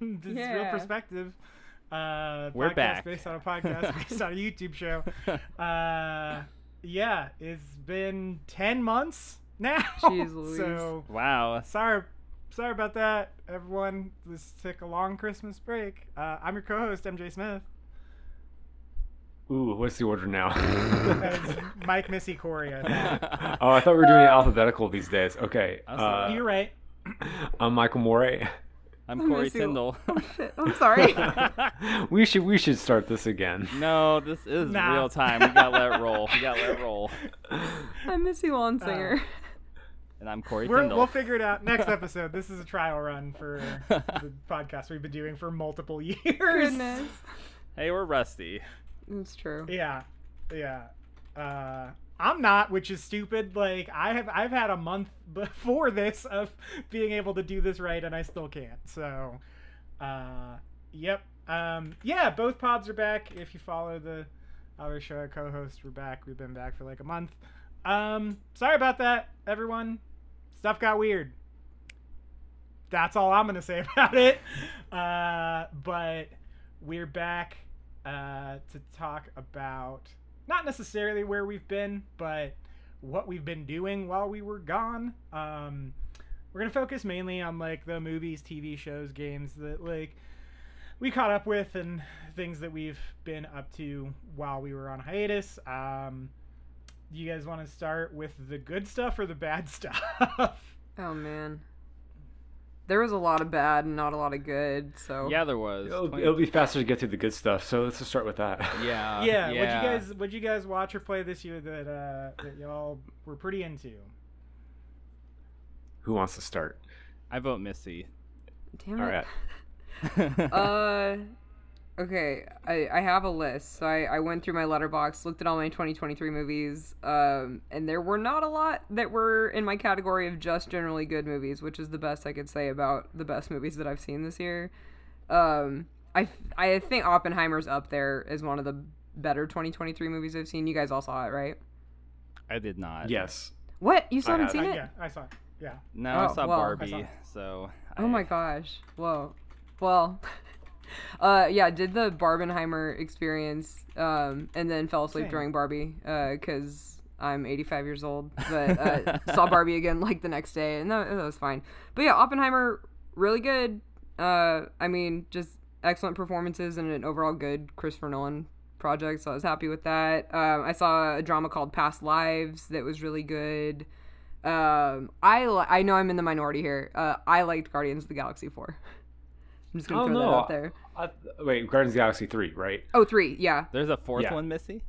we're. This is Reel Perspective. Uh, We're podcast back. based on a podcast based on a YouTube show. Uh, yeah, it's been ten months now. Jeez Louise. so wow. sorry, sorry about that, everyone. This took a long Christmas break. Uh, I'm your co-host MJ Smith. Ooh, what's the order now? Mike, Missy, Corey. I think. oh, I thought we were doing it alphabetical these days. Okay. Uh, You're right. I'm Michael Moray. I'm I Corey miss. Tyndall. Oh shit! I'm sorry. we should we should start this again. no, this is Nah. real time. We gotta let it roll. We gotta let it roll. I miss you, Lawn Singer. And I'm Corey We're, Tyndall. we'll figure it out next episode. This is a trial run for the podcast we've been doing for multiple years. Goodness, hey, we're rusty. it's true. Yeah, yeah. Uh, I'm not, which is stupid. Like I have, I've had a month before this of being able to do this right, and I still can't. So, uh, yep. Um, yeah, both pods are back. If you follow the other show I co-host, we're back. We've been back for like a month. Um, sorry about that, everyone. Stuff got weird. That's all I'm gonna say about it. Uh, but we're back uh, to talk about not necessarily where we've been, but what we've been doing while we were gone. Um, we're gonna focus mainly on like the movies, TV shows, games that like we caught up with and things that we've been up to while we were on hiatus. Um, do you guys want to start with the good stuff or the bad stuff? Oh man, there was a lot of bad and not a lot of good. So Yeah, there was. It'll, it'll be faster to get through the good stuff. So let's just start with that. Yeah. yeah, Yeah. what'd you guys what'd you guys watch or play this year that uh, that y'all were pretty into? Who wants to start? I vote Missy. damn All it. right. uh okay I, I have a list so I, I went through my Letterboxd looked at all my 2023 movies um and there were not a lot that were in my category of just generally good movies which is the best i could say about the best movies that i've seen this year um i i think oppenheimer's up there as one of the better 2023 movies i've seen you guys all saw it right I did not. Yes. what you still I haven't have. seen Uh, it yeah, I saw it. Yeah. No, Oh, I saw well. Barbie. I saw it. So. Oh my gosh. Whoa. Well, uh, yeah, did the Barbenheimer experience, um, and then fell asleep during Barbie, uh, cause I'm 85 years old, but uh, saw Barbie again like the next day, and that, that was fine. But yeah, Oppenheimer, really good. Uh, I mean, just excellent performances and an overall good Christopher Nolan project, so I was happy with that. Um, I saw a drama called Past Lives that was really good. Um, I li- I know I'm in the minority here. Uh, I liked Guardians of the Galaxy four. I'm just gonna Oh throw that no. out there. I, wait, Guardians of the Galaxy three, right? Oh, three, yeah, There's a fourth Yeah. one, Missy.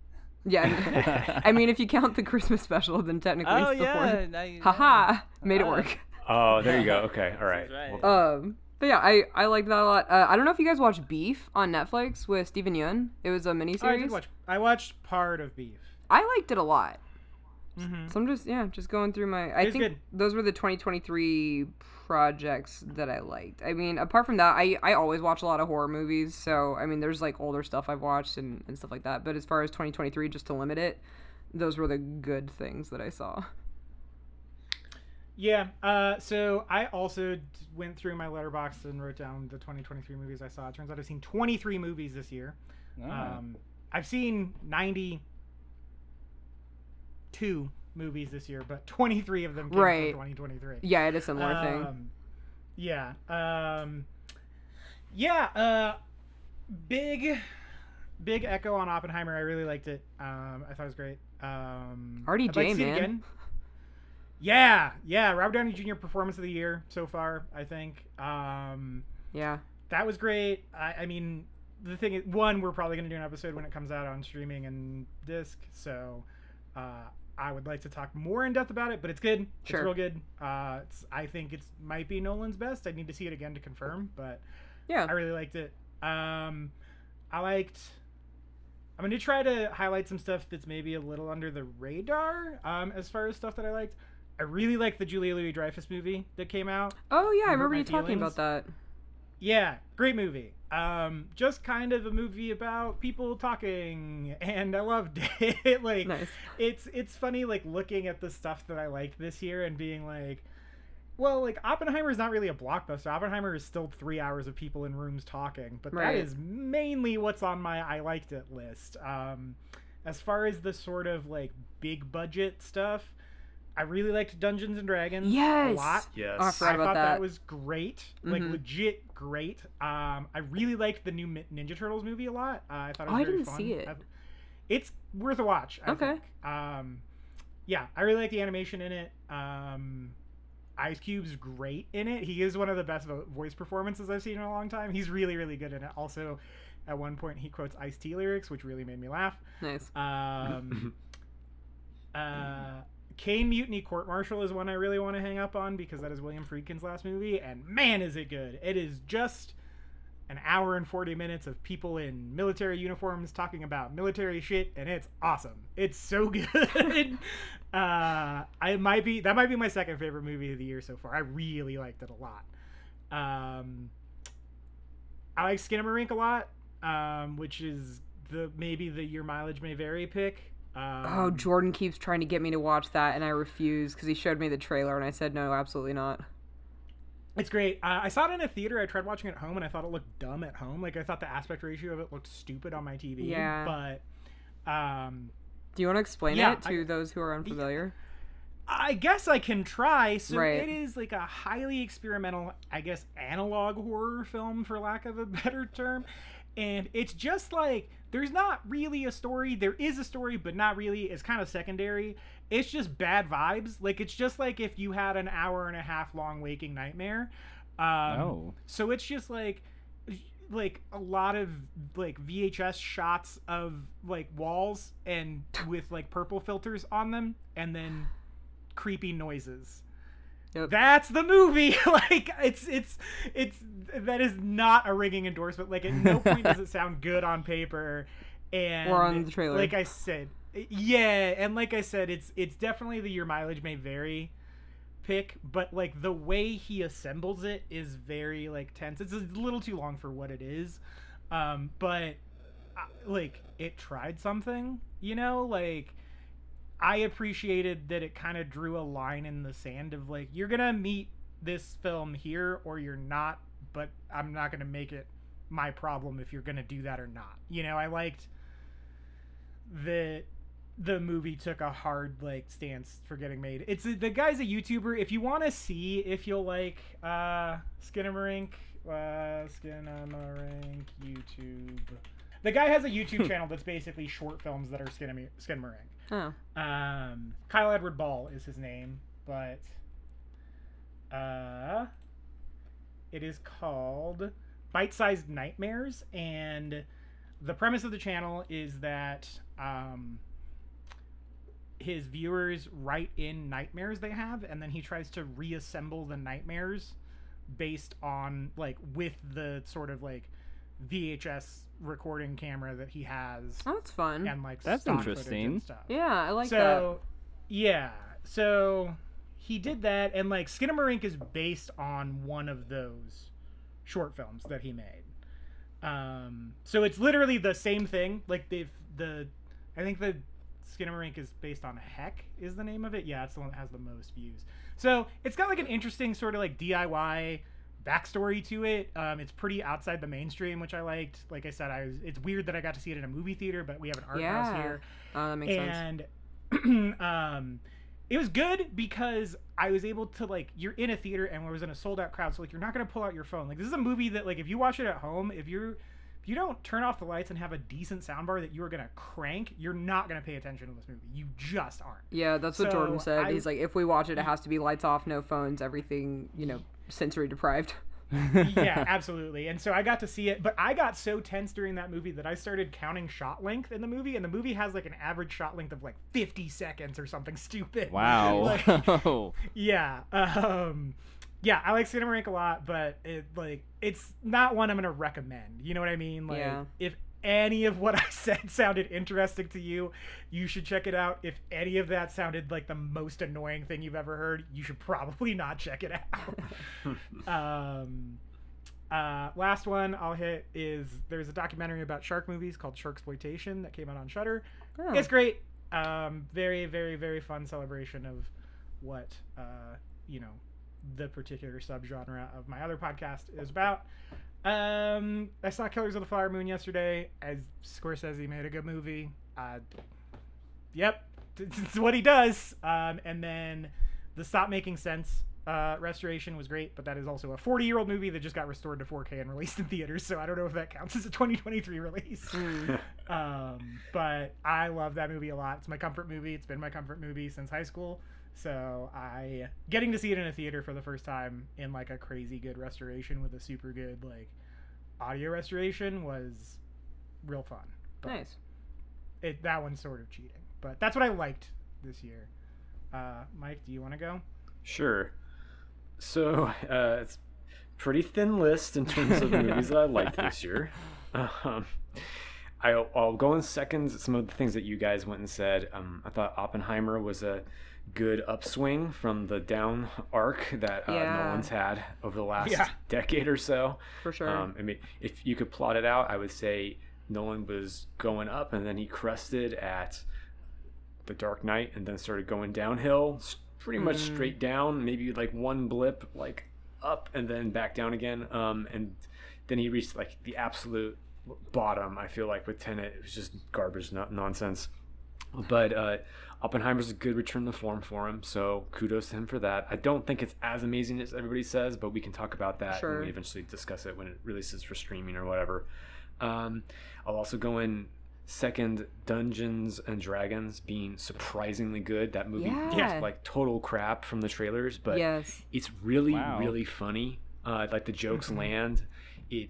yeah. I mean, if you count the Christmas special, then technically Oh it's the yeah. fourth. now you- Haha, made it Ah. work. Oh, there you go. Okay, all right. Right. Well, Um, but yeah, I I liked that a lot. Uh, I don't know if you guys watched Beef on Netflix with Steven Yeun. It was a miniseries. Oh, I did watch. I watched part of Beef. I liked it a lot. Mm-hmm. So I'm just yeah, just going through my. I It's think good. those were the 2023 projects that I liked. I mean, apart from that, I I always watch a lot of horror movies. So I mean, there's like older stuff I've watched and and stuff like that. But as far as 2023, just to limit it, those were the good things that I saw. Yeah. Uh, so I also went through my Letterboxd and wrote down the 2023 movies I saw. It turns out I've seen 23 movies this year. Oh. Um, I've seen 92 movies this year, but 23 of them came Right. from 2023. Yeah, it is a similar thing. Um, Yeah. Um, yeah. Uh, big, big echo on Oppenheimer. I really liked it. Um, I thought it was great. Um, I'd like RDJ, man. again. Yeah, yeah. Robert Downey Jr. performance of the year so far. I think. Um, Yeah. that was great. I, I mean, the thing is, one, we're probably going to do an episode when it comes out on streaming and disc. So, uh, I would like to talk more in depth about it, but it's good. Sure. It's real good. Uh, it's, I think it's might be Nolan's best. I need to see it again to confirm, but Yeah. I really liked it. Um, I liked. I'm going to try to highlight some stuff that's maybe a little under the radar. Um, as far as stuff that I liked, I really liked the Julia Louis Dreyfus movie that came out. Oh yeah, I remember you talking about that. Yeah, great movie. Um, just kind of a movie about people talking, and I loved it. like, Nice. it's it's funny like looking at the stuff that I liked this year and being like, well, like Oppenheimer is not really a blockbuster. Oppenheimer is still three hours of people in rooms talking, but Right. that is mainly what's on my I liked it list. Um, as far as the sort of like big budget stuff, I really liked Dungeons and Dragons Yes. a lot. Yes. Oh, I I forgot about thought that. that. was great, like Mhm. legit great. Um, I really liked the new Ninja Turtles movie a lot. Uh, I thought it was Oh, was I didn't fun. see it. I've- It's worth a watch. I Okay. think. Um, yeah, I really like the animation in it. Um, Ice Cube's great in it. He is one of the best vo- voice performances I've seen in a long time. He's really, really good in it. Also, at one point, he quotes Ice T lyrics, which really made me laugh. Nice. Um, uh, Caine Mutiny Court Martial is one I really want to hang up on because that is William Friedkin's last movie, and man, is it good! It is just an hour and 40 minutes of people in military uniforms talking about military shit, and it's awesome. It's so good. uh, I might be that might be my second favorite movie of the year so far. I really liked it a lot. Um, I like Skinamarink a lot, um, which is the maybe the your mileage may vary pick. Um, oh, Jordan keeps trying to get me to watch that, and I refuse because he showed me the trailer, and I said no, absolutely not. It's great. Uh, I saw it in a theater. I tried watching it at home, and I thought it looked dumb at home. Like I thought the aspect ratio of it looked stupid on my TV. Yeah. But um, Do you want to explain Yeah, it to I- those who are unfamiliar? I guess I can try. So Right. it is like a highly experimental, I guess, analog horror film, for lack of a better term. And it's just like there's not really a story. There is a story, but not really. It's kind of secondary. It's just bad vibes. Like it's just like if you had an hour and a half long waking nightmare. Um, Oh. So it's just like like a lot of like VHS shots of like walls and with like purple filters on them and then creepy noises. Yep. That's the movie. like it's it's it's that is not a ringing endorsement. Like at no point does it sound good on paper and Or on the trailer. Like I said, yeah, and like I said, it's it's definitely the your mileage may vary pick, but like the way he assembles it is very like tense. It's a little too long for what it is, um, but uh, like it tried something, you know, like. I appreciated that it kind of drew a line in the sand of like you're gonna meet this film here or you're not, but I'm not gonna make it my problem if you're gonna do that or not. You know, I liked that the movie took a hard like stance for getting made. It's the guy's a YouTuber. If you want to see if you'll like uh Skinamarink, uh Skinamarink YouTube. The guy has a YouTube channel that's basically short films that are Skinamar- Skinamarink. Oh, Um, Kyle Edward Ball is his name, but uh, it is called Bite Sized Nightmares, and the premise of the channel is that um, his viewers write in nightmares they have, and then he tries to reassemble the nightmares based on like with the sort of like VHS recording camera that he has oh, that's fun. and like That's stock footage interesting. and stuff yeah, I like that. so yeah so he did that and like skinamarink is based on one of those short films that he made um so it's literally the same thing like they've the i think the skinamarink is based on heck is the name of it yeah it's the one that has the most views so it's got like an interesting sort of like diy backstory to it um it's pretty outside the mainstream which i liked like i said i was it's weird that i got to see it in a movie theater but we have an art house here. Oh, that makes sense. and um it was good because I was able to like you're in a theater and was in a sold out crowd, so like you're not gonna pull out your phone. Like this is a movie that like if you watch it at home, if you're if you don't turn off the lights and have a decent soundbar that you are gonna crank, you're not gonna pay attention to this movie. You just aren't. Yeah, that's what Jordan said. I- He's like, if we watch it, it has to be lights off, no phones, everything, you know, sensory deprived. yeah, absolutely. And so I got to see it, but I got so tense during that movie that I started counting shot length in the movie, and the movie has like an average shot length of like 50 seconds or something stupid. Wow. Like, yeah. Um, yeah, I like Skinamarink a lot, but it like it's not one I'm gonna recommend. You know what I mean? Like, Yeah. if any of what I said sounded interesting to you, you should check it out. If any of that sounded like the most annoying thing you've ever heard, you should probably not check it out. um, uh, last one I'll hit is there's a documentary about shark movies called Sharksploitation that came out on Shudder. Oh. It's great. Um, very, very, very fun celebration of what uh, you know the particular subgenre of my other podcast is about. Um, I saw Killers of the Flower Moon yesterday. As Scorsese made a good movie. Uh, yep, it's what he does. Um, and then the Stop Making Sense uh, restoration was great, but that is also a 40 year old movie that just got restored to 4K and released in theaters. So I don't know if that counts as a 2023 release. Mm. um, but I love that movie a lot. It's my comfort movie. It's been my comfort movie since high school. So I getting to see it in a theater for the first time in like a crazy good restoration with a super good like audio restoration was real fun. But Nice. It that one's sort of cheating, but that's what I liked this year. Uh, Mike, do you want to go? Sure. So uh, it's pretty thin list in terms of movies that I liked this year. Um, I'll, I'll go in seconds. Some of the things that you guys went and said. Um, I thought Oppenheimer was a good upswing from the down arc that uh, Yeah. Nolan's had over the last Yeah. decade or so. For sure. Um, I mean, if you could plot it out, I would say Nolan was going up and then he crested at The Dark Knight and then started going downhill, s- pretty much Mm. straight down, maybe like one blip, like up and then back down again. Um, and then he reached like the absolute bottom, I feel like, with Tenet. It was just garbage, not nonsense. But uh, Oppenheimer's a good return to form for him, so kudos to him for that. I don't think it's as amazing as everybody says, but we can talk about that Sure. when we eventually discuss it when it releases for streaming or whatever. Um, I'll also go in second Dungeons and Dragons being surprisingly good. That movie Yeah. like total crap from the trailers, but yes. it's really Wow. really funny uh, like the jokes Mhm. land it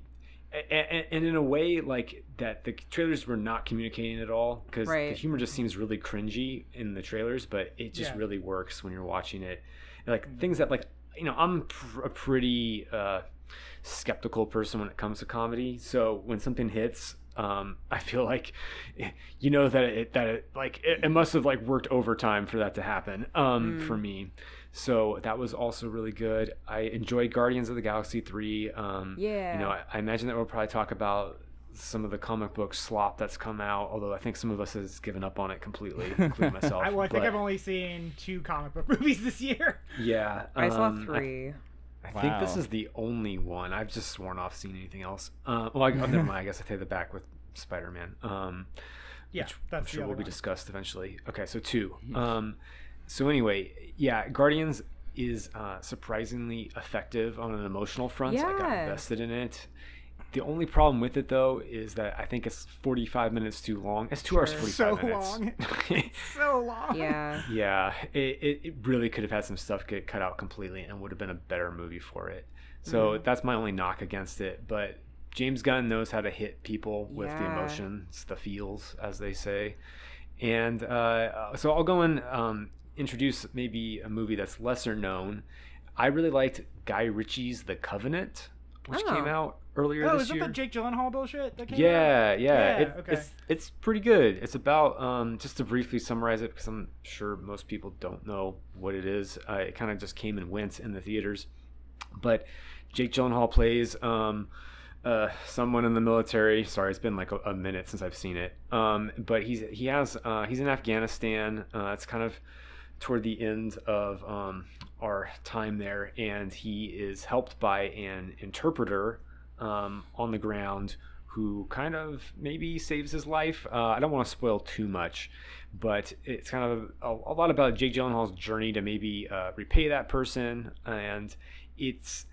and, and in a way like that the trailers were not communicating at all because the humor just seems really cringy in the trailers but it just Yeah. really works when you're watching it like things that like you know i'm pr- a pretty uh skeptical person when it comes to comedy so when something hits um, I feel like, you know that it that it like it, it must have like worked overtime for that to happen um, Mm. for me. So that was also really good. I enjoyed Guardians of the Galaxy three. Um, Yeah. You know, I, I imagine that we'll probably talk about some of the comic book slop that's come out. Although I think some of us has given up on it completely, including myself. I, well, I think but I've only seen two comic book movies this year. yeah. I saw um, three. I think this is the only one. I've just sworn off seeing anything else. Uh, well, I, oh, never mind. I guess I take the back with Spider Man. Um, Yeah, which that's I'm sure will other be discussed eventually. Okay, so two. Um, so anyway, yeah, Guardians is uh, surprisingly effective on an emotional front. Yeah, I got invested in it. The only problem with it though is that I think it's 45 minutes too long. It's two hours Sure. 45 So minutes. long. so long. Yeah. Yeah, it, it, it really could have had some stuff get cut out completely and would have been a better movie for it. So Mhm. that's my only knock against it. But James Gunn knows how to hit people with the emotions, the feels, as they say. And uh, so I'll go in um, introduce maybe a movie that's lesser known. I really liked Guy Ritchie's The Covenant, which Oh. came out earlier Oh, this is that the Jake Gyllenhaal bullshit that came out? Yeah, yeah. Yeah, it, okay. It's it's pretty good. It's about um, just to briefly summarize it because I'm sure most people don't know what it is. Uh, it kind of just came and went in the theaters, but Jake Gyllenhaal plays um, uh, someone in the military. Sorry, it's been like a, a minute since I've seen it. Um, but he's he has uh, he's in Afghanistan. Uh, it's kind of toward the end of um, our time there, and he is helped by an interpreter um, on the ground who kind of maybe saves his life. Uh, I don't want to spoil too much, but it's kind of a, a lot about Jake Gyllenhaal's journey to maybe uh, repay that person, and it's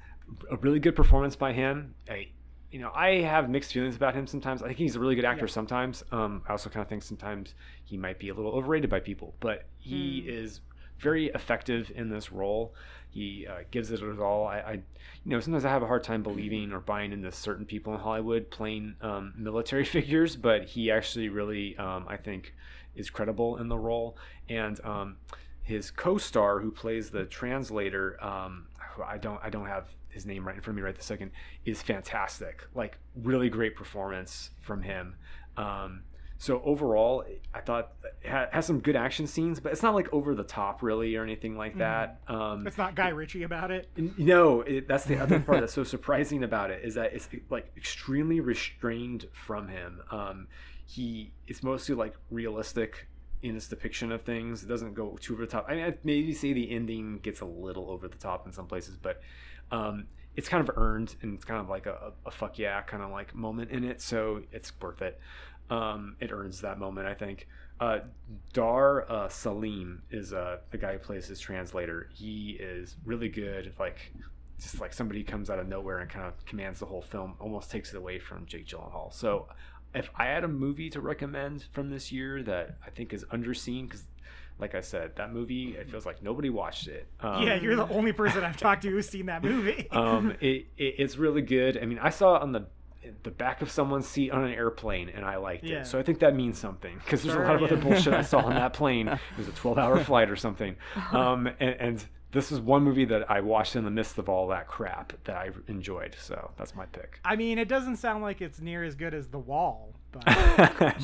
a really good performance by him. I, you know, I have mixed feelings about him sometimes. I think he's a really good actor Yeah. sometimes. Um, I also kind of think sometimes he might be a little overrated by people, but he Hmm. is very effective in this role. He uh, gives it his all. I, I, you know, sometimes I have a hard time believing or buying into certain people in Hollywood playing um, military figures, but he actually really, um, I think, is credible in the role. And um, his co-star, who plays the translator, um, who I don't, I don't have his name right in front of me right this second, is fantastic. Like really great performance from him. Um, so overall, I thought it has some good action scenes, but it's not like over the top really or anything like Mhm. that. Um, It's not Guy Ritchie about it. No, it, that's the other part that's so surprising about it is that it's like extremely restrained from him. Um, he it's mostly like realistic in its depiction of things. It doesn't go too over the top. I mean, I'd maybe say the ending gets a little over the top in some places, but um, it's kind of earned and it's kind of like a, a fuck yeah kind of like moment in it. So it's worth it. Um, it earns that moment, I think. Uh, Dar uh, Salim is uh, the guy who plays his translator. He is really good. Like, just like somebody comes out of nowhere and kind of commands the whole film, almost takes it away from Jake Gyllenhaal. So, if I had a movie to recommend from this year that I think is underseen, because like I said, that movie it feels like nobody watched it. Um, yeah, you're the only person I've talked to who's seen that movie. um, it, it, it's really good. I mean, I saw it on the the back of someone's seat on an airplane and I liked Yeah. it. So I think that means something because there's Sure, a lot of other bullshit I saw on that plane. It was a 12 hour flight or something. Um, and, and this is one movie that I watched in the midst of all that crap that I enjoyed. So that's my pick. I mean, it doesn't sound like it's near as good as The Wall, but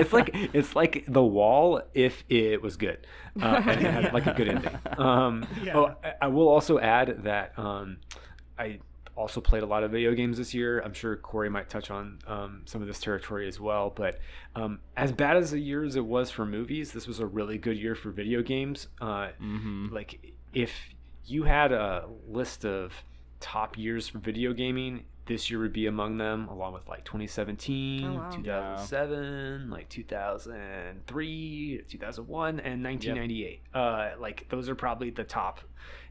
it's like it's like The Wall if it was good uh, and it had like a good ending. Um, Yeah. Oh, I, I will also add that um, I also played a lot of video games this year. I'm sure Corey might touch on um, some of this territory as well. But um, as bad as the year as it was for movies, this was a really good year for video games. Uh, Mm-hmm. like if you had a list of top years for video gaming this year would be among them along with like 2017 Oh, wow. 2007 like 2003 2001 and 1998 uh, like those are probably the top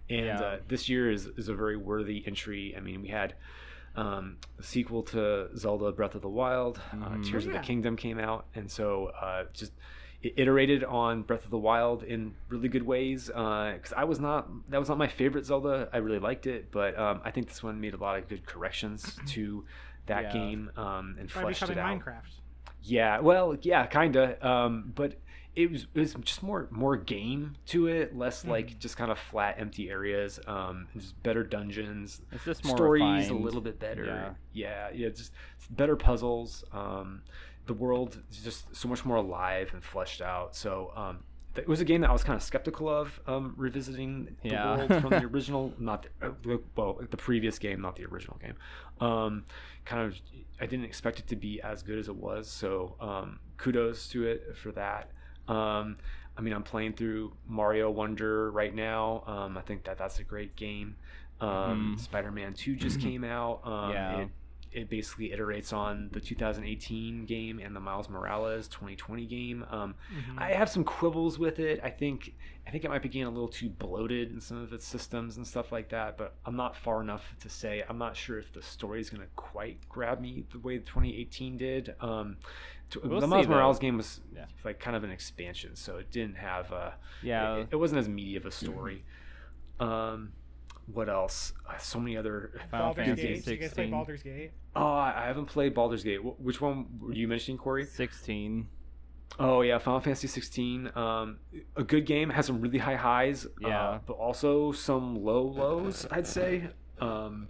and Yeah. uh, this year is, is a very worthy entry i mean we had um, a sequel to Zelda Breath of the Wild, uh, Mhm. Tears Oh, of the Kingdom came out, and so uh, just it iterated on Breath of the Wild in really good ways. Because I was not that was not my favorite Zelda. I really liked it, but um, I think this one made a lot of good corrections to that Yeah. game um, and by fleshed it out. Minecraft. Yeah, well, yeah, kinda. Um, but it was it was just more more game to it, less Hmm. like just kind of flat, empty areas. Um, and just better dungeons It's just more stories refined. a little bit better. Yeah. yeah, yeah, just better puzzles. Um, the world is just so much more alive and fleshed out. So um, it was a game that I was kind of skeptical of um, revisiting the Yeah. world from the original, not the, uh, well the previous game, not the original game. Um, kind of, I didn't expect it to be as good as it was. So um, kudos to it for that. Um, I mean, I'm playing through Mario Wonder right now. Um, I think that that's a great game. Um, Mhm. Spider-Man 2 just came out. Um, Yeah. it, it basically iterates on the 2018 game and the Miles Morales 2020 game. Um, Mhm. I have some quibbles with it. I think I think it might be getting a little too bloated in some of its systems and stuff like that. But I'm not far enough to say. I'm not sure if the story is going to quite grab me the way 2018 did. Um, t- We'll the Miles. Morales game was Yeah. like kind of an expansion, so it didn't have. Uh, Yeah. it, it wasn't as meaty of a story. Um, what else? Uh, so many other. Final Baldur's Fantasy Gate. Did you guys play Baldur's Gate? Oh, I I haven't played Baldur's Gate. Wh- Which one were you mentioning, Corey? 16. Oh yeah, Final Fantasy 16. Um, a good game has some really high highs, uh, Yeah. but also some low lows. I'd say. Um,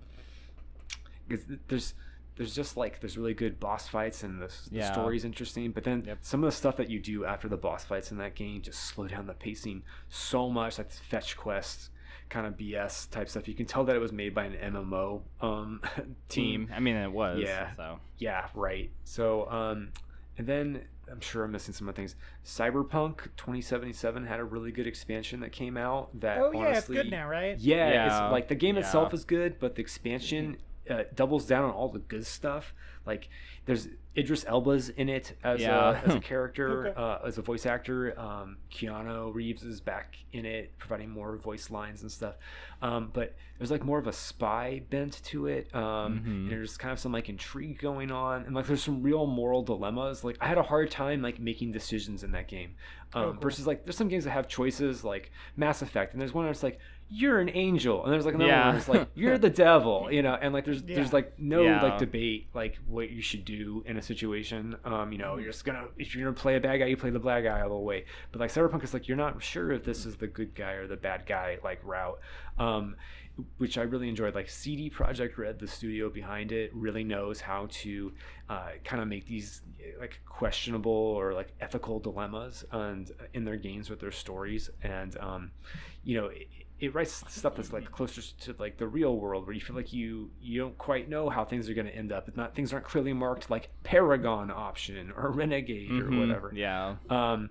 'cause there's there's just like there's really good boss fights and the, the Yeah. story's interesting, but then Yep. some of the stuff that you do after the boss fights in that game just slow down the pacing so much. Like fetch quests, kind of BS type stuff. You can tell that it was made by an MMO um, team. Team. I mean, it was. Yeah. So. Yeah, right. So, um, and then I'm sure I'm missing some other things. Cyberpunk 2077 had a really good expansion that came out. That Oh yeah, it's good now, right? Yeah, Yeah, it's like the game yeah. itself is good, but the expansion uh, doubles down on all the good stuff. Like there's Idris Elba's in it as Yeah. a as a character, Okay. uh, as a voice actor. Um, Keanu Reeves is back in it, providing more voice lines and stuff. Um, but there's like more of a spy bent to it. Um, Mhm. and there's kind of some like intrigue going on, and like there's some real moral dilemmas. Like I had a hard time like making decisions in that game. Um, Oh, cool. Versus like there's some games that have choices like Mass Effect, and there's one that's like you're an angel, and there's like another Yeah. one that's like you're the devil, you know, and like there's Yeah. there's like no Yeah. like debate like what you should do in a situation. Um, you know, Mm-hmm. you're just gonna if you're gonna play a bad guy, you play the bad guy all the way. But like Cyberpunk is like you're not sure if this is the good guy or the bad guy like route. Um, which I really enjoyed. Like CD Projekt Red, the studio behind it, really knows how to uh, kind of make these like questionable or like ethical dilemmas and in their games with their stories. And um, you know, it, it writes stuff that's like closer to like the real world, where you feel like you you don't quite know how things are going to end up. It's not things aren't clearly marked like Paragon option or Renegade or Mhm. whatever. Yeah. Um,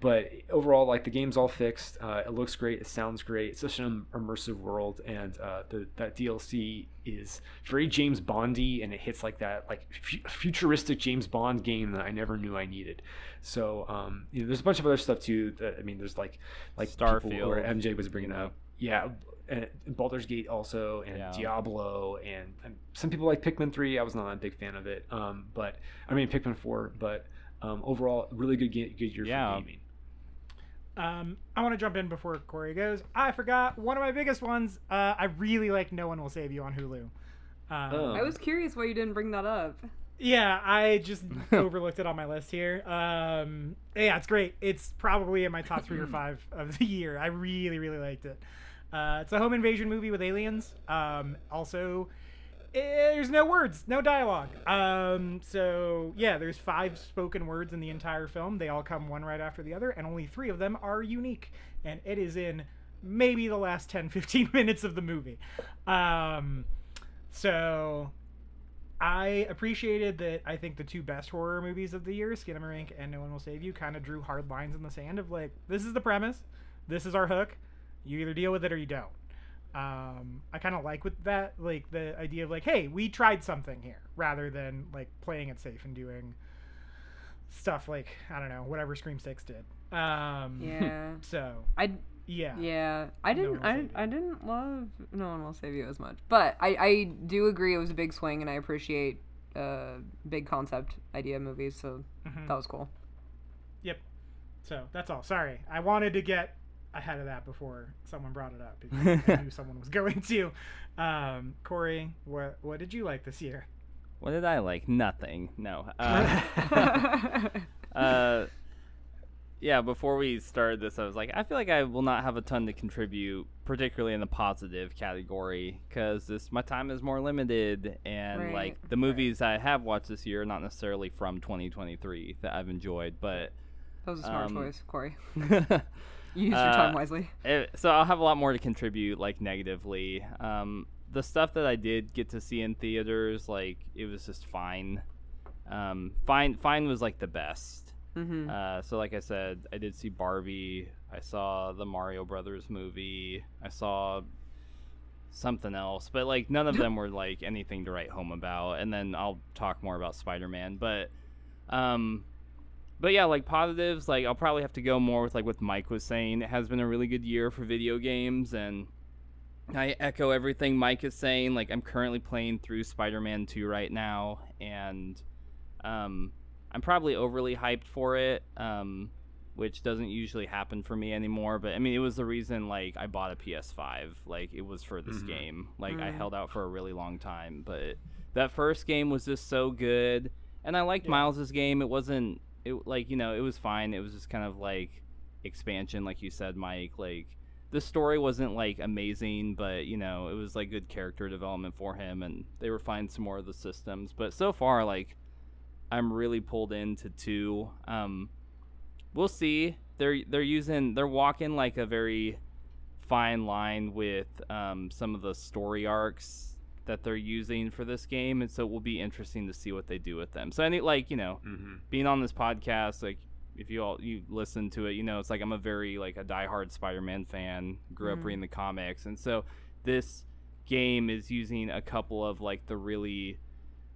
but overall, like the game's all fixed. Uh, it looks great. It sounds great. It's such an immersive world, and uh, the that DLC is very James Bondy, and it hits like that like f- futuristic James Bond game that I never knew I needed. So um, you know, there's a bunch of other stuff too. That I mean, there's like like Starfield, where MJ was bringing up. Yeah, and Baldur's Gate also, and Yeah. Diablo, and, and some people like Pikmin three. I was not a big fan of it, um, but I mean Pikmin four. But um, overall, really good ga- good year Yeah. for gaming. Um, I want to jump in before Corey goes. I forgot one of my biggest ones. Uh, I really like No One Will Save You on Hulu. Um, Oh. I was curious why you didn't bring that up. Yeah, I just overlooked it on my list here. Um, yeah, it's great. It's probably in my top three or five of the year. I really, really liked it. Uh, it's a home invasion movie with aliens. Um, also, eh, there's no words, no dialogue. Um, so yeah, there's five spoken words in the entire film. They all come one right after the other, and only three of them are unique. And it is in maybe the last 10, 15 minutes of the movie. Um, so I appreciated that. I think the two best horror movies of the year, Skinamarink and No One Will Save You, kind of drew hard lines in the sand of like, this is the premise, this is our hook. You either deal with it or you don't. Um, I kind of like with that, like the idea of like, hey, we tried something here, rather than like playing it safe and doing stuff like I don't know, whatever Scream Six did. Um, Yeah. So I yeah, yeah. I didn't will I. I didn't love No One Will Save You as much. But I, I do agree it was a big swing and I appreciate uh big concept idea movies, so Mhm. that was cool. Yep. So that's all. Sorry, I wanted to get ahead of that before someone brought it up because I knew someone was going to. Um, Corey, what what did you like this year? What did I like? Nothing. No. Uh, uh, yeah. Before we started this, I was like, I feel like I will not have a ton to contribute, particularly in the positive category, because this my time is more limited, and Right. like the movies I have watched this year, are not necessarily from 2023 that I've enjoyed, but. that was a smart Um, choice, Corey. You used your time Uh, wisely. it, so I'll have a lot more to contribute, like negatively. Um, the stuff that I did get to see in theaters, like it was just fine. Um, fine, fine was like the best. Mm-hmm. Uh, so like I said, I did see Barbie. I saw the Mario Brothers movie. I saw something else, but like none of them were like anything to write home about. And then I'll talk more about Spider Man, but um, but yeah, like positives, like I'll probably have to go more with like what Mike was saying. It has been a really good year for video games, and I echo everything Mike is saying. Like I'm currently playing through Spider-Man 2 right now, and um, I'm probably overly hyped for it, um, which doesn't usually happen for me anymore. But I mean, it was the reason like I bought a PS5. Like it was for this Mhm. game. Like I Mm. held out for a really long time, but that first game was just so good, and I liked Yeah. Miles's game. It wasn't it like you know it was fine. It was just kind of like expansion, like you said, Mike. Like the story wasn't like amazing, but you know it was like good character development for him, and they refined some more of the systems. But so far, like I'm really pulled into two. Um, we'll see. They're they're using they're walking like a very fine line with um, some of the story arcs that they're using for this game, and so it will be interesting to see what they do with them. So any like you know mm-hmm. being on this podcast, like if you all you listen to it, you know it's like I'm a very like a diehard Spider-Man fan. Grew up Mhm. reading the comics, and so this game is using a couple of like the really,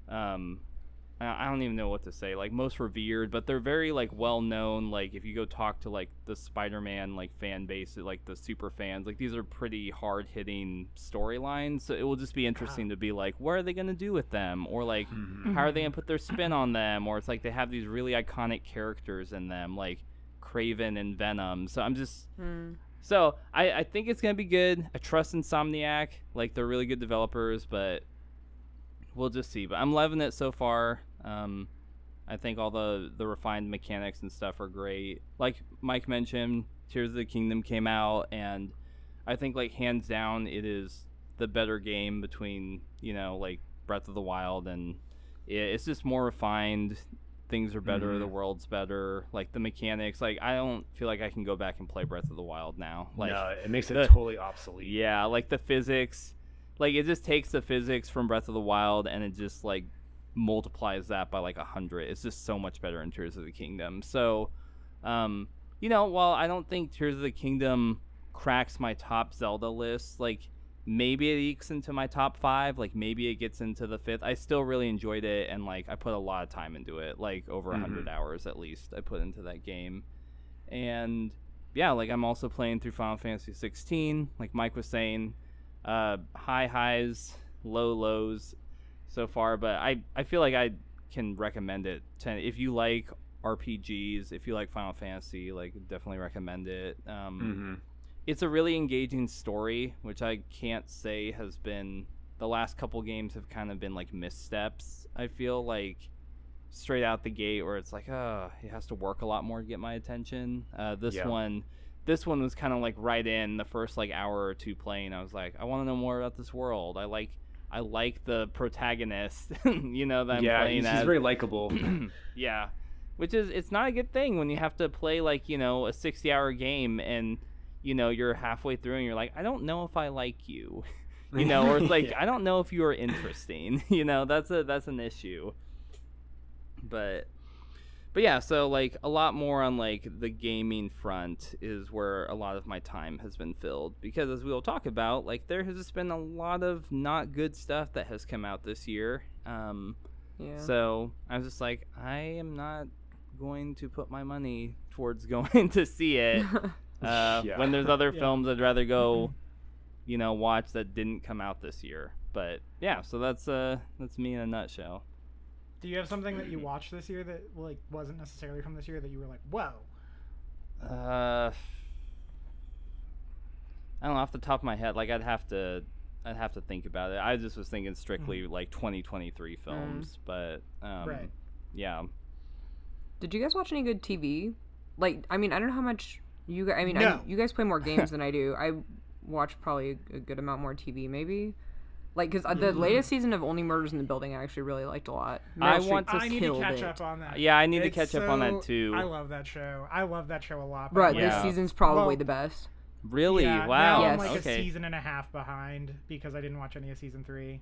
um, I I don't even know what to say, like most revered, but they're very like well known. Like if you go talk to like the Spider-Man like fan base, like the super fans, like these are pretty hard hitting storylines. So it will just be interesting to be like, what are they gonna do with them, or like Mm-hmm. how are they gonna put their spin on them or it's like they have these really iconic characters in them like Kraven and venom so i'm just Mm. so i i think it's gonna be good i trust insomniac like they're really good developers but we'll just see but i'm loving it so far um i think all the the refined mechanics and stuff are great like mike mentioned tears of the kingdom came out and i think like hands down it is the better game between you know like breath of the wild and it's just more refined. Things are better. The Mhm. world's better. Like the mechanics. Like I don't feel like I can go back and play Breath of the Wild now. Like no, it makes it the- totally obsolete. yeah, like the physics. Like it just takes the physics from Breath of the Wild and it just like multiplies that by like a hundred. It's just so much better in Tears of the Kingdom. So, um, you know, while I don't think Tears of the Kingdom cracks my top Zelda list, like maybe it ekes into my top five, like maybe it gets into the fifth. I still really enjoyed it, and like I put a lot of time into it, like over a 100 hours at least. I put into that game, and yeah, like I'm also playing through Final Fantasy 16. Like Mike was saying, uh, high highs, low lows so far, but I I feel like I can recommend it to if you like RPGs, if you like Final Fantasy, like definitely recommend it. Um, Mm-hmm. It's a really engaging story, which I can't say has been the last couple games have kind of been like missteps. I feel like straight out the gate where it's like, oh, it has to work a lot more to get my attention. Uh, this Yeah. one, this one was kind of like right in the first like hour or two playing. I was like, I want to know more about this world. I like, I like the protagonist, you know, that I'm yeah, playing he's, as. very likable. yeah, which is it's not a good thing when you have to play like you know a sixty hour game and you know you're halfway through and you're like, I don't know if I like you. you know, or it's like Yeah. I don't know if you are interesting. you know, that's a that's an issue. But but yeah, so like a lot more on like the gaming front is where a lot of my time has been filled because as we will talk about, like there has just been a lot of not good stuff that has come out this year. Um Yeah. so I was just like, I am not going to put my money towards going to see it uh, Yeah. when there's other Yeah. films I'd rather go, you know, watch that didn't come out this year. But yeah, so that's uh that's me in a nutshell. Do you have something that you watched this year that like wasn't necessarily from this year that you were like, whoa? Uh, I don't know off the top of my head. Like I'd have to, I'd have to think about it. I just was thinking strictly like 2023 films, but um, Right. yeah. Did you guys watch any good TV? Like, I mean, I don't know how much you. gu- I mean, I, you guys play more games than I do. I watch probably a, a good amount more TV, maybe. Like, because the Mm-hmm. latest season of Only Murders in the Building, I actually really liked a lot. I Meryl Streep want to- I need to catch it. up on that. Yeah, I need to It's catch up on that too. I love that show. I love that show a lot. Right, but Yeah. this season's probably Well, the best. Really? Yeah, wow. Now I'm like okay. a season and a half behind because I didn't watch any of season three.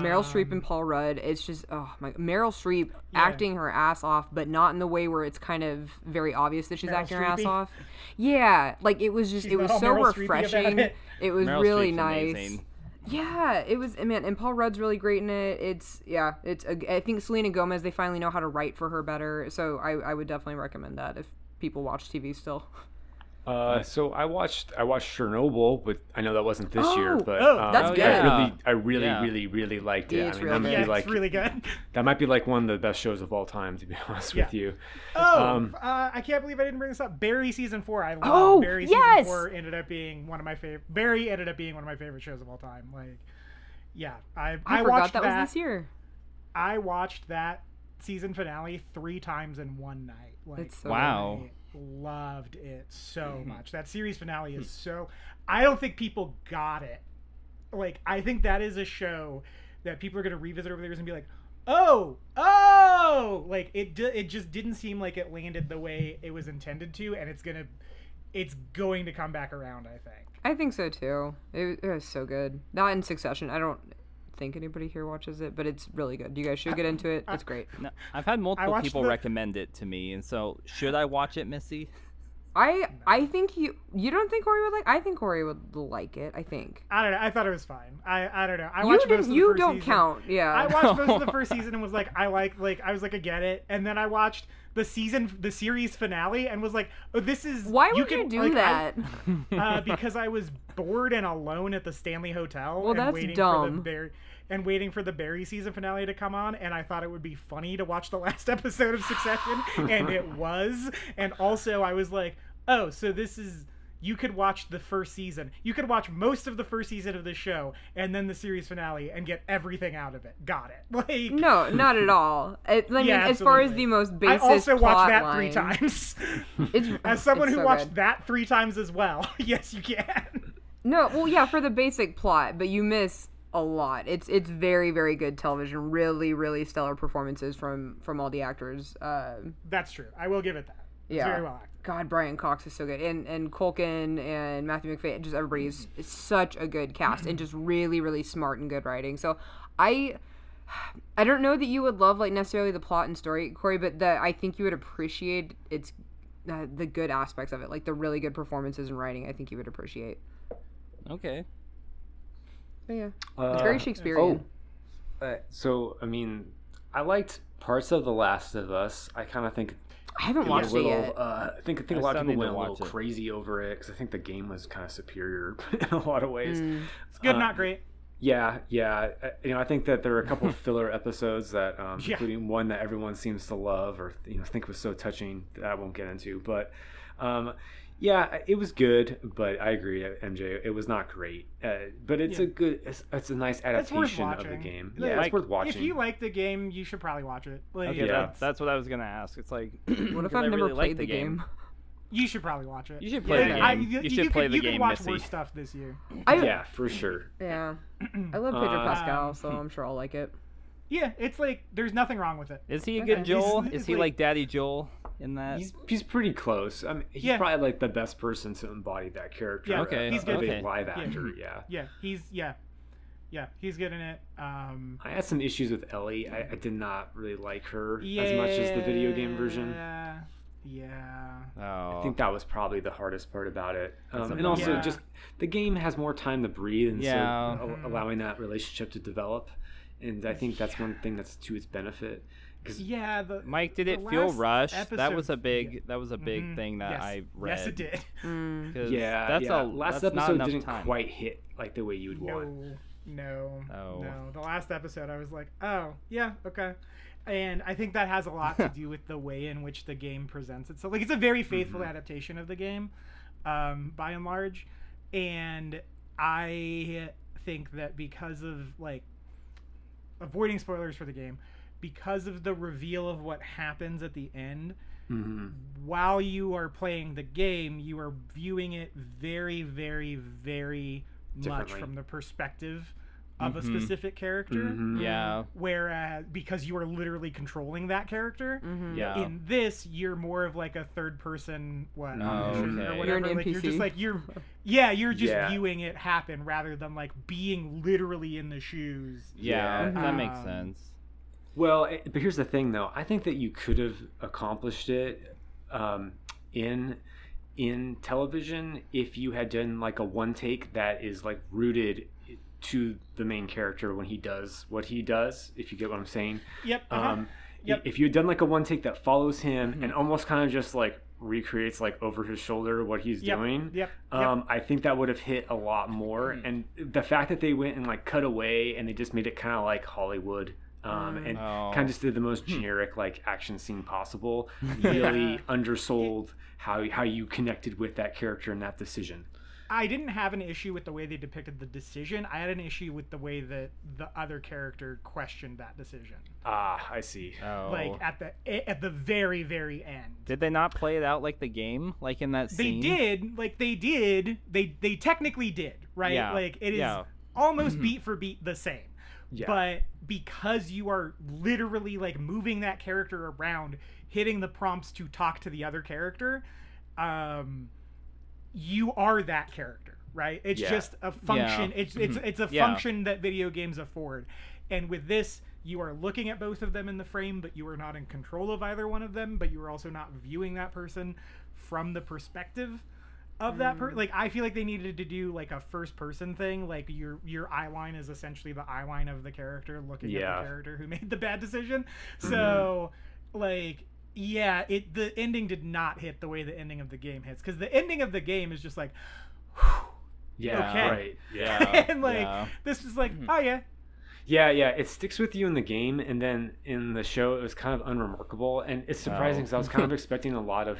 Meryl Streep Um, and Paul Rudd. It's just oh my Meryl Streep Yeah. acting her ass off, but not in the way where it's kind of very obvious that she's Meryl acting her ass off. Yeah, like it was just She's it was so Meryl refreshing. it. It was Meryl really Streep's nice. amazing. Yeah, it was man, and Paul Rudd's really great in it. It's yeah, it's I think Selena Gomez they finally know how to write for her better. So I I would definitely recommend that if people watch TV still. Uh, so I watched I watched Chernobyl, but I know that wasn't this year. Oh, But oh, um, that's I good. really, I really, Yeah. really, really liked it. Yeah, I it's mean, real that might good. Yeah, be it's like really good. that might be like one of the best shows of all time, to be honest Yeah. with you. Oh, Um, uh, I can't believe I didn't bring this up. Barry season four. I love Oh, Barry yes! season four. Ended up being one of my favorite. Barry ended up being one of my favorite shows of all time. Like, yeah, I I, I, forgot watched that, that. was this year. I watched that season finale three times in one night. Like, It's so Wow. I loved it so Mm-hmm. much. That series finale is so. I don't think people got it. Like, I think that is a show that people are gonna revisit over the years and be like, "Oh, oh!" Like it. It just didn't seem like it landed the way it was intended to, and it's gonna. It's going to come back around. I think. I think so too. It, it was so good. Not in succession. I don't think anybody here watches it, but it's really good. You guys should get into it. It's great. No, I've had multiple people the- recommend it to me, and so should I watch it, Missy? I I think you you don't think Corey would like. I think Corey would like it. I think. I don't know. I thought it was fine. I I don't know. I you watched most didn't. of the You first don't season. count. Yeah. I watched most of the first season and was like, I like, like, I was like, I get it. And then I watched the season, the series finale, and was like, oh, this is. Why would you, can- do like, that? I- uh, because I was bored and alone at the Stanley Hotel. Well, and that's waiting For the Barry, and waiting for the Barry season finale to come on, and I thought it would be funny to watch the last episode of Succession, and it was. And also, I was like, oh, so this is you could watch the first season. You could watch most of the first season of the show and then the series finale and get everything out of it. Got it. Like no, not at all. It, I mean, Yeah, as far as the most basic, I also watched that line, three times. It's As someone it's who so watched good. that three times as well, yes, you can. No, well, yeah, for the basic plot, but you miss a lot. It's it's very very good television. Really really stellar performances from from all the actors. Uh, That's true. I will give it that. It's Yeah. very well acted. God, Brian Cox is so good, and and Culkin and Matthew Macfadyen, just everybody is, is such a good cast, and just really really smart and good writing. So I. I don't know that you would love like necessarily the plot and story, Corey, but that I think you would appreciate its uh, the good aspects of it, like the really good performances and writing. I think you would appreciate. Okay. But yeah, Uh, it's very Shakespearean. oh, uh, so I mean, I liked parts of The Last of Us. I kind of think I haven't a watched little, it yet. Uh, I think I think I a lot of people went a little watch it. crazy over it because I think the game was kind of superior in a lot of ways. Mm. It's good, Uh, not great. Yeah, yeah. Uh, You know, I think that there are a couple of filler episodes that, um, Yeah. including one that everyone seems to love or you know think was so touching that I won't get into. But um, yeah, it was good. But I agree, uh, MJ. It was not great. Uh, but it's Yeah. a good. It's, it's a nice adaptation of the game. Like, Yeah, Like, it's worth watching. If you like the game, you should probably watch it. Like, Okay, Yeah. that, that's what I was gonna ask. It's like, What if I've never really played the game? you should probably watch it. You should play the I- game. you, You should you play could, the you game, could watch Missy. worse stuff this year. I, yeah, for sure. yeah. I love Pedro Uh, Pascal, so Um, I'm sure I'll like it. Yeah, it's like there's nothing wrong with it. Is he a Okay. good Joel? He's- Is he like- like Daddy Joel in that? He's he's pretty close. I mean, he's Yeah. probably like the best person to embody that character. Yeah, Okay, he's good. a okay. live Yeah. actor. Yeah. Yeah, he's yeah, yeah, he's good in it. Um, I had some issues with Ellie. I, I did not really like her as much as the video game version. Yeah, yeah. oh, I think that was probably the hardest part about it. That's Um, a and also, bummer. just the game has more time to breathe, and Yeah. so al- allowing that relationship to develop. And I think that's one thing that's to its benefit. Because Yeah, the Mike, did the it feel last rushed? That was a big. yeah. That was a big Mhm. thing that yes. I read. Yes, it did. Mm. 'cause yeah, that's yeah. a last that's episode enough didn't time. quite hit like the way you would want. No, no, Oh. no. The last episode, I was like, oh, yeah, okay. And I think that has a lot to do with the way in which the game presents itself. Like, it's a very faithful Mhm. adaptation of the game, um, by and large. And I think that because of, like, avoiding spoilers for the game, because of the reveal of what happens at the end, hmm while you are playing the game, you are viewing it very, very, very much from the perspective of Mhm. a specific character. Mhm. Yeah, Whereas, because you are literally controlling that character, hmm yeah. in this, you're more of like a third person, what, Oh, omniscient okay. or You're whatever. an like, you're just like, you're, yeah, you're just Yeah. viewing it happen rather than like being literally in the shoes. yeah, Yeah. that makes Um, sense. Well, eh, but here's the thing, though. I think that you could have accomplished it um, in in television if you had done like a one take that is like rooted to the main character when he does what he does. If you get what I'm saying. Yep. uh-huh. Um, Yep. If you had done like a one take that follows him Mhm. and almost kind of just like recreates like over his shoulder what he's Yep. doing, Yep. Yep. um, I think that would have hit a lot more. Mhm. And the fact that they went and like cut away and they just made it kind of like Hollywood, um, Mm. and Oh. kind of just did the most Hmm. generic like action scene possible, Yeah. really undersold how how you connected with that character and that decision. I didn't have an issue with the way they depicted the decision. I had an issue with the way that the other character questioned that decision. Ah, I see. Oh. Like at the at the very very end. did they not play it out like the game, like in that scene? They did, like they did. They they technically did, right? Yeah, Like it is yeah. almost beat for beat the same. Yeah. But because you are literally like moving that character around, hitting the prompts to talk to the other character, um, you are that character, right? It's Yeah. just a function. Yeah. It's it's it's a Yeah. function that video games afford. And with this, you are looking at both of them in the frame, but you are not in control of either one of them. But you are also not viewing that person from the perspective of that person. Like I feel like they needed to do like a first person thing. Like your your eye line is essentially the eye line of the character looking at the character who made the bad decision. So like yeah, it the ending did not hit the way the ending of the game hits because the ending of the game is just like. yeah. okay. Right. Yeah. and like yeah. this is like Mhm. oh yeah Yeah, yeah, it sticks with you in the game, and then in the show, it was kind of unremarkable, and it's surprising Oh. because I was kind of expecting a lot of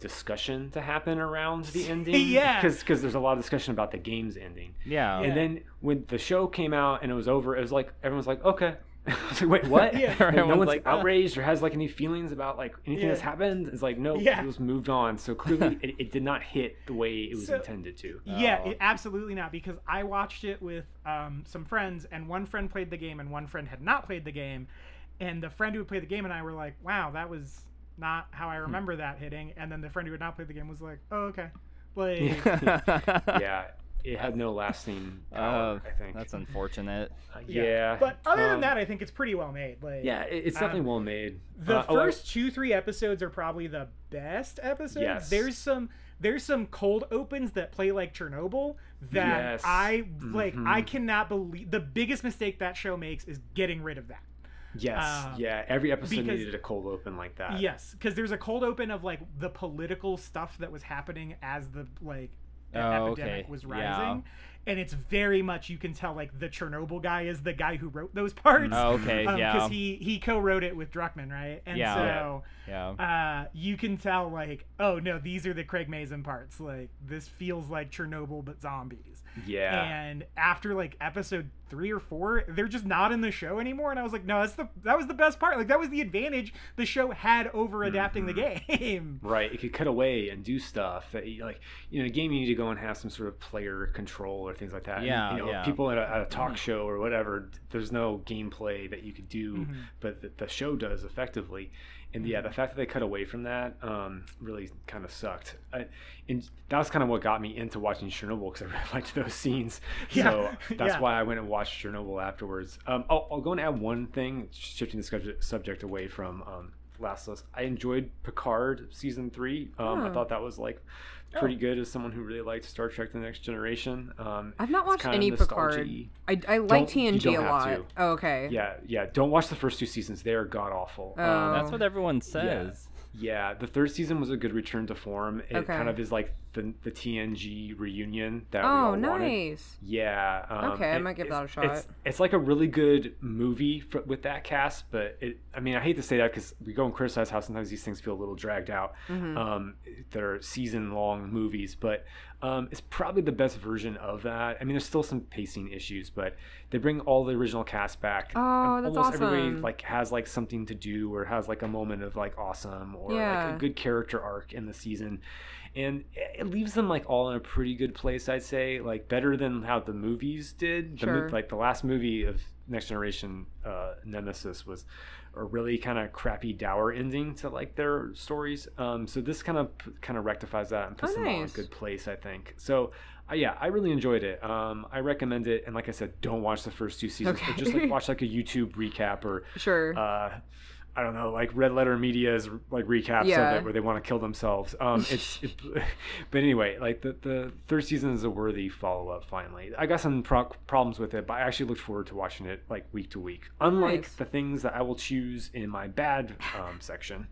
discussion to happen around the ending. Yeah. because there's a lot of discussion about the game's ending, yeah. Yeah. and then when the show came out and it was over, it was like everyone's like, okay. I was like, wait, what? Yeah. Like, no one's like, "Uh." outraged or has like any feelings about like anything Yeah. that's happened. It's like no, Yeah. it was moved on. So clearly, it, it did not hit the way it was So- intended to. Yeah, Oh. it, absolutely not. Because I watched it with um, some friends, and one friend played the game, and one friend had not played the game. And the friend who played the game and I were like, "Wow, that was not how I remember that hitting." And then the friend who had not played the game was like, "Oh, okay." Like, yeah, it had no lasting Uh. I think That's unfortunate. Uh, yeah. But other than um, that, I think it's pretty well made. Like yeah, it- it's um, definitely well made. The Uh, oh, I- first two, three episodes are probably the best episodes. Yes. There's some there's some cold opens that play like Chernobyl that Yes. I like I Mhm. cannot believe the biggest mistake that show makes is getting rid of that. Yes, uh, yeah. Every episode because- needed a cold open like that. Yes, because there's a cold open of like the political stuff that was happening as the like the Oh, epidemic okay. was Yeah. rising. And it's very much you can tell like the Chernobyl guy is the guy who wrote those parts. Oh, okay, because yeah. he he co-wrote it with Druckmann, right? And Yeah. so Yeah. Uh, you can tell like, oh no, these are the Craig Mazin parts. Like this feels like Chernobyl but zombies. Yeah. And after like episode three or four, they're just not in the show anymore. And I was like, no, that's the that was the best part. Like that was the advantage the show had over adapting the game. Right, it could cut away and do stuff that like you know, in a game you need to go and have some sort of player control or things like that. And, Yeah, you know, yeah. people at a, at a talk show or whatever, there's no gameplay that you could do, Mhm. but the, the show does effectively. And yeah, Mm-hmm. the fact that they cut away from that um, really kind of sucked. I, and that was kind of what got me into watching Chernobyl because I really liked those scenes. Yeah, So that's yeah. why I went and watched Chernobyl afterwards. Um, I'll, I'll go and add one thing, shifting the subject, subject away from um, Last of Us. I enjoyed Picard season three. Um, I Oh. thought that was like pretty good as someone who really liked Star Trek: The Next Generation. Um, I've not watched any Picard. nostalgia-y. I, I like Don't- you TNG a lot. Oh, okay. Yeah, yeah. Don't watch the first two seasons; they are god awful. Oh. Um, That's what everyone says. yeah, the third season was a good return to form. It Okay. kind of is like the the TNG reunion that we Oh, all wanted. nice. Yeah. Um, Okay, I might give that a shot. it's like a really good movie for, with that cast, but it. I mean, I hate to say that because we go and criticize how sometimes these things feel a little dragged out. Mhm. Um, that are season long movies, but um, it's probably the best version of that. I mean, there's still some pacing issues, but they bring all the original cast back. Oh, that's almost everybody awesome. like has like something to do or has like a moment of like awesome or like a good character arc in the season and it leaves them like all in a pretty good place i'd say like better than how the movies did. The mo- like the last movie of next generation uh, nemesis was a really kind of crappy dour ending to like their stories. Um, so this kind of kind of rectifies that and puts Oh, them all in a good place i think. So uh, yeah i really enjoyed it. Um, i recommend it and like i said don't watch the first two seasons but just like watch like a youtube recap or Sure. uh, I don't know, like Red Letter Media's like recaps Yeah. of it where they want to kill themselves. Um, it's, it, but anyway, like the, the third season is a worthy follow up. Finally, I got some pro- problems with it, but I actually looked forward to watching it like week to week. Unlike Nice. the things that I will choose in my bad um, section.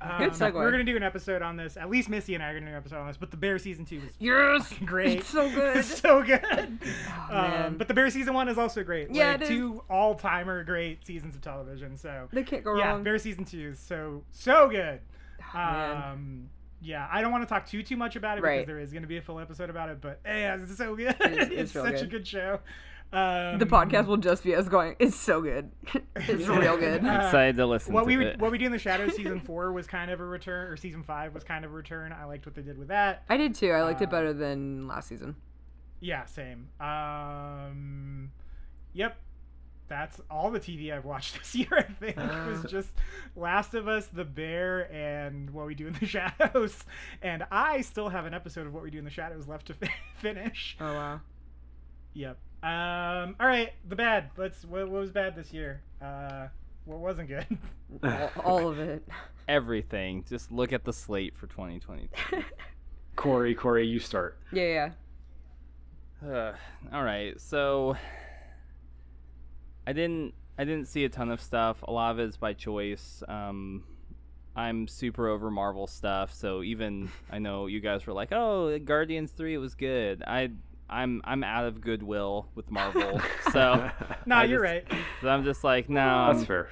Um, segue. We're gonna do an episode on this. At least Missy and I are gonna do an episode on this. But the Bear season two was yes. great. It's so good. It's so good. Oh, um, but the Bear season one is also great. Yeah, like, it is. two all timer great seasons of television. So They can't go yeah, wrong. Bear season two is so so good. man. Um, yeah, I don't want to talk too too much about it Right. because there is going to be a full episode about it. But yeah, it's so good. is- it's it's such a good. good show. Um, the podcast will just be us going. It's so good. it's real good. Uh, Excited to listen what to we it. what we do in the shadows season four was kind of a return, or season five was kind of a return. I liked what they did with that. I did too. I liked Uh, it better than last season. Yeah, same. Um, yep. That's all the TV I've watched this year. I think it was Uh. just Last of Us, The Bear, and What We Do in the Shadows. And I still have an episode of What We Do in the Shadows left to fi- finish. Oh wow. Yep. Um. All right. The bad. Let's. What, what was bad this year? Uh. What wasn't good? all, all of it. Everything. Just look at the slate for 2020. Corey, Corey, you start. Yeah, yeah. Uh, all right, so I didn't I didn't see a ton of stuff. A lot of it's by choice. Um, I'm super over Marvel stuff, so even I know you guys were like, "Oh, Guardians three, it was good." I I'm I'm out of goodwill with Marvel, so nah, I you're just- right. so I'm just like, no. That's fair.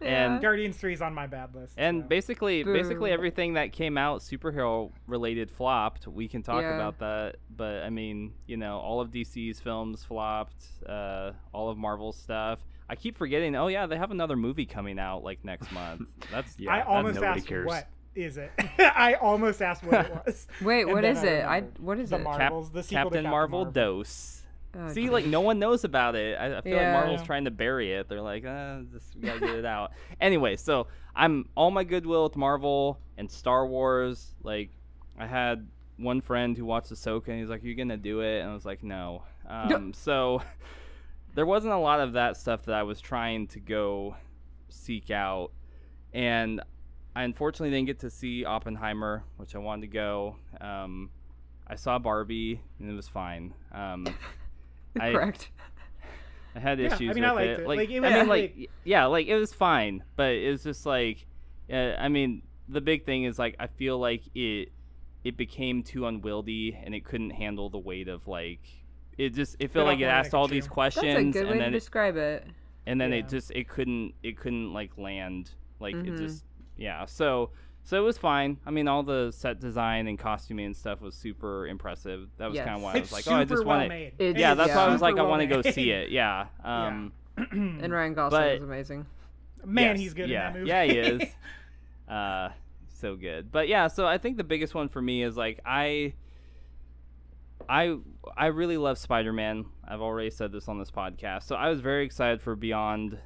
And Guardians Three is on my bad list. and so. basically, basically everything that came out superhero related flopped. We can talk Yeah. about that, but I mean, you know, all of DC's films flopped. Uh, all of Marvel's stuff. I keep forgetting. Oh yeah, they have another movie coming out like next month. That's Yeah, I that almost nobody asked cares. what is it. I almost asked what it was. Wait, And what I it? I what is The it? Mar- Cap- the Captain Captain Marvel Marvel. Dose. Oh, See, like no one knows about it. I, I feel Yeah. like Marvel's Yeah. trying to bury it. They're like, uh, just we gotta get it out. Anyway, so I'm all my goodwill with Marvel and Star Wars. Like, I had one friend who watched Ahsoka, and he's like, "You're gonna do it," and I was like, "No." Um, so there wasn't a lot of that stuff that I was trying to go seek out, and I unfortunately didn't get to see Oppenheimer, which I wanted to go. Um, I saw Barbie, and it was fine. Um, I- Correct. I had Yeah, I issues mean, I with liked it. it. Like, Like, it I mean, like- like, yeah, like it was fine, but it was just like, uh, I mean, the big thing is like I feel like it it became too unwieldy and it couldn't handle the weight of like it just it felt like it asked all Atlantic these too. That's a questions good way and to then it, describe it. and then Yeah. it just it couldn't it couldn't like land like it Mhm. just yeah so so it was fine i mean all the set design and costuming and stuff was super impressive that was kind of why i It's was like oh i just well want to. It yeah is, that's why i was super like i want to go see it yeah um And Ryan Gosling But- was amazing. Man, Yes, he's good yeah. in that movie. Yeah, he is. uh, so good. But yeah, so I think the biggest one for me is like I, I, I really love Spider-Man. I've already said this on this podcast. So I was very excited for Beyond,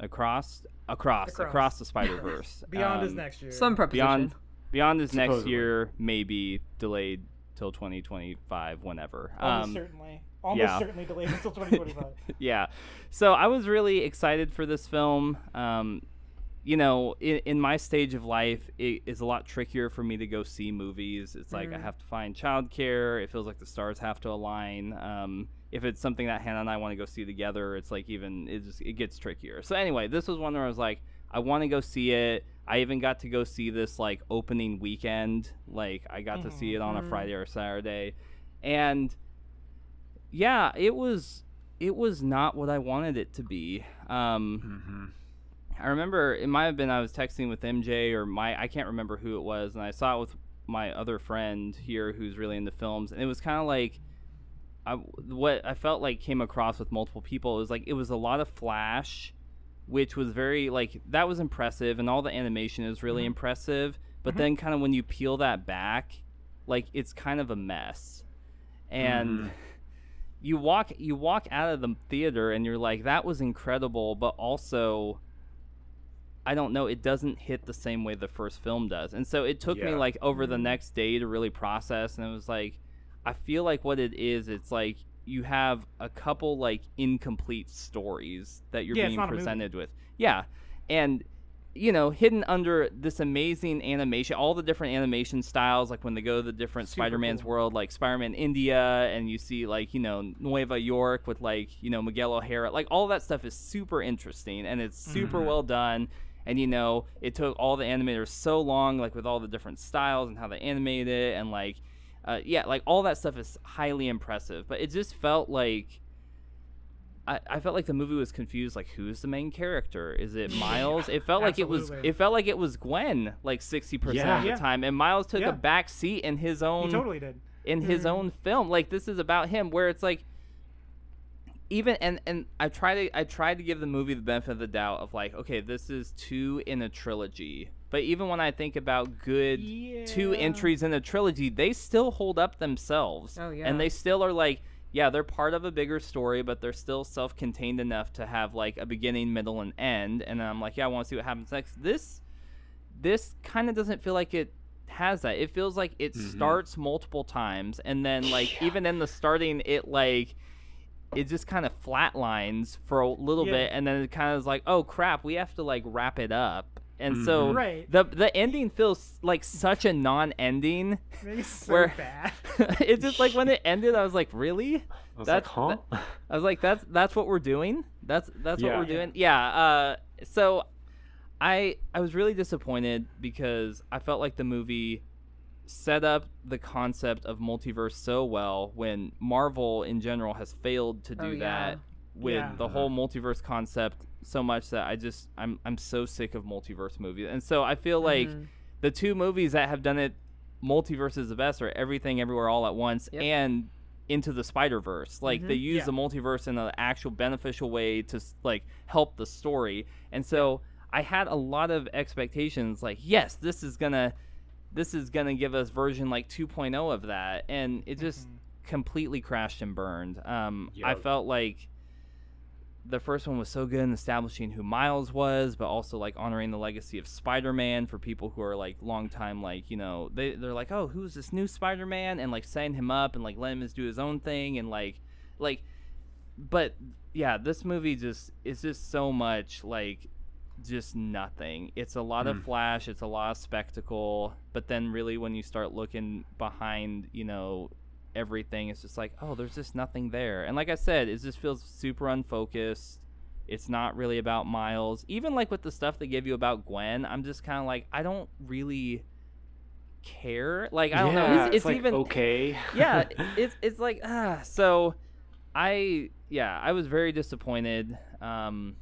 across, across, across, Across. the Spider-Verse. Beyond is Um, next year. Some preposition. Beyond, Beyond is next Supposedly. year, maybe delayed till 2025, whenever. Almost Um, certainly. Almost yeah. certainly delayed until 2025. yeah. So I was really excited for this film. Um, you know, in, in my stage of life, it is a lot trickier for me to go see movies. It's like I Mhm. have to find childcare. It feels like the stars have to align. Um, if it's something that Hannah and I want to go see together, it's like even it just it gets trickier. So anyway, this was one where I was like, I want to go see it. I even got to go see this like opening weekend. Like I got to see it on a Mhm. Friday or Saturday, and yeah, it was it was not what I wanted it to be. Um, Mm-hmm. I remember it might have been I was texting with MJ or my I can't remember who it was, and I saw it with my other friend here who's really into films, and it was kind of like. I, what I felt like came across with multiple people is like it was a lot of flash, which was very like that was impressive, and all the animation is really Mhm. impressive. But Mhm. then, kind of when you peel that back, like it's kind of a mess, and Mhm. you walk you walk out of the theater and you're like that was incredible but also i don't know it doesn't hit the same way the first film does and so it took me like over the Mhm. next day to really process and it was like i feel like what it is it's like you have a couple like incomplete stories that you're Yeah, being not a movie. presented with yeah and you know, hidden under this amazing animation, all the different animation styles, like when they go to the different Super Spider-Man's cool. world, like Spider-Man India, and you see like you know Nueva York with like you know Miguel O'Hara, like all that stuff is super interesting and it's super Mhm. well done. And you know, it took all the animators so long, like with all the different styles and how they animate it, and like, uh, yeah, like all that stuff is highly impressive. But it just felt like I, I felt like the movie was confused. Like, who's the main character? Is it Miles? it felt like it was. It felt like it was Gwen, like sixty percent Yeah. of the Yeah. time, and Miles took Yeah. a back seat in his own he totally did. in his Mhm. own film. Like this is about him, where it's like even and and I try to I tried to give the movie the benefit of the doubt of like, okay, this is two in a trilogy. But even when I think about good two entries in a trilogy, they still hold up themselves. Oh, yeah. And they still are like, yeah, they're part of a bigger story, but they're still self-contained enough to have like a beginning, middle, and end. And I'm like, yeah, I want to see what happens next. This this kind of doesn't feel like it has that. It feels like it Mhm. starts multiple times, and then like even in the starting, it like it just kind of flatlines for a little Yeah. bit, and then it kind of is like, oh crap, we have to like wrap it up. And so Mhm. Right. the the ending feels like such a non-ending. It's so where- bad. it's just like when it ended, I was like, really? I was That's- like, huh? I was like, that's that's what we're doing. That's that's what we're doing. Yeah. Uh, so I I was really disappointed because I felt like the movie set up the concept of multiverse so well when Marvel in general has failed to do Oh, yeah. that with Yeah. the whole multiverse concept so much that I just I'm I'm so sick of multiverse movies. And so I feel like Mhm. the two movies that have done it multiverse is the best are everything everywhere all at once Yep. and into the spider verse like they Mhm. use Yeah. the multiverse in an actual beneficial way to like help the story and so i had a lot of expectations like yes this is gonna this is gonna give us version like 2.0 of that and it just Mhm. completely crashed and burned um i felt like the first one was so good in establishing who Miles was, but also like honoring the legacy of Spider-Man for people who are like long time like you know they they're like oh who's this new Spider-Man and like setting him up and like letting him do his own thing and like like but yeah this movie just is just so much like just nothing. It's a lot of Mm. flash, it's a lot of spectacle, but then really when you start looking behind, you know, everything, it's just like, oh, there's just nothing there. And like I said, it just feels super unfocused. It's not really about Miles. Even like with the stuff they give you about Gwen, I'm just kind of like, I don't really care. Like I don't know. Yeah, It's, it's like, even okay. yeah, it's it's like ah. So, I yeah, I was very disappointed. Um,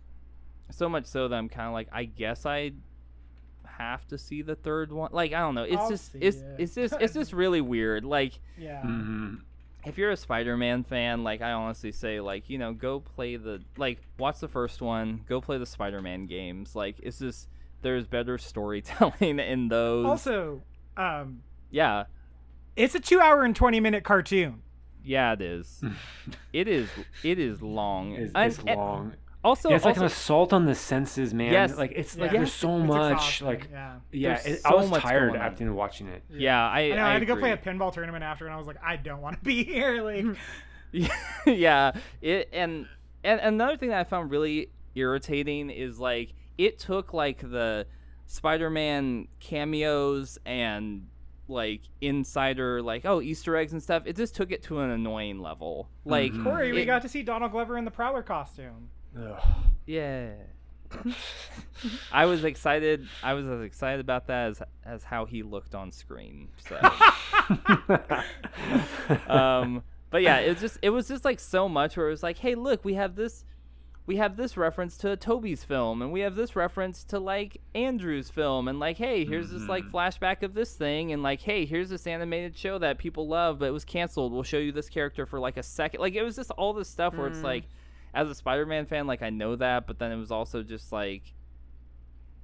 so much so that I'm kind of like, I guess I have to see the third one. Like I don't know. It's I'll just it's it. it's just it's just really weird. Like Yeah. hmm if you're a Spider-Man fan, like I honestly say, like you know, go play the like watch the first one, go play the Spider-Man games. Like it's just there's better storytelling in those. Also, um, yeah, it's a two-hour and twenty-minute cartoon. yeah, it is. it is. It is long. It's, And- it's and long. Also, yeah, it's like an assault on the senses, man. Yes. Like it's like there's so It's much. exhausting, Like yeah. yeah, There's it, I was much tired going after watching it. yeah, I, I know. I, had to go play a pinball tournament after, and I was like, I don't want to be here. Like, yeah it and and another thing that i found really irritating is like it took like the spider-man cameos and like insider like oh easter eggs and stuff it just took it to an annoying level like Mhm. Corey, we it- got to see Donald Glover in the Prowler costume. Ugh. yeah i was excited i was as excited about that as as how he looked on screen so um but yeah it was just it was just like so much where it was like hey look we have this we have this reference to toby's film and we have this reference to like andrew's film and like hey here's this like Mhm. flashback of this thing and like hey here's this animated show that people love but it was canceled we'll show you this character for like a second like it was just all this stuff where it's Mm. like as a spider-man fan like i know that but then it was also just like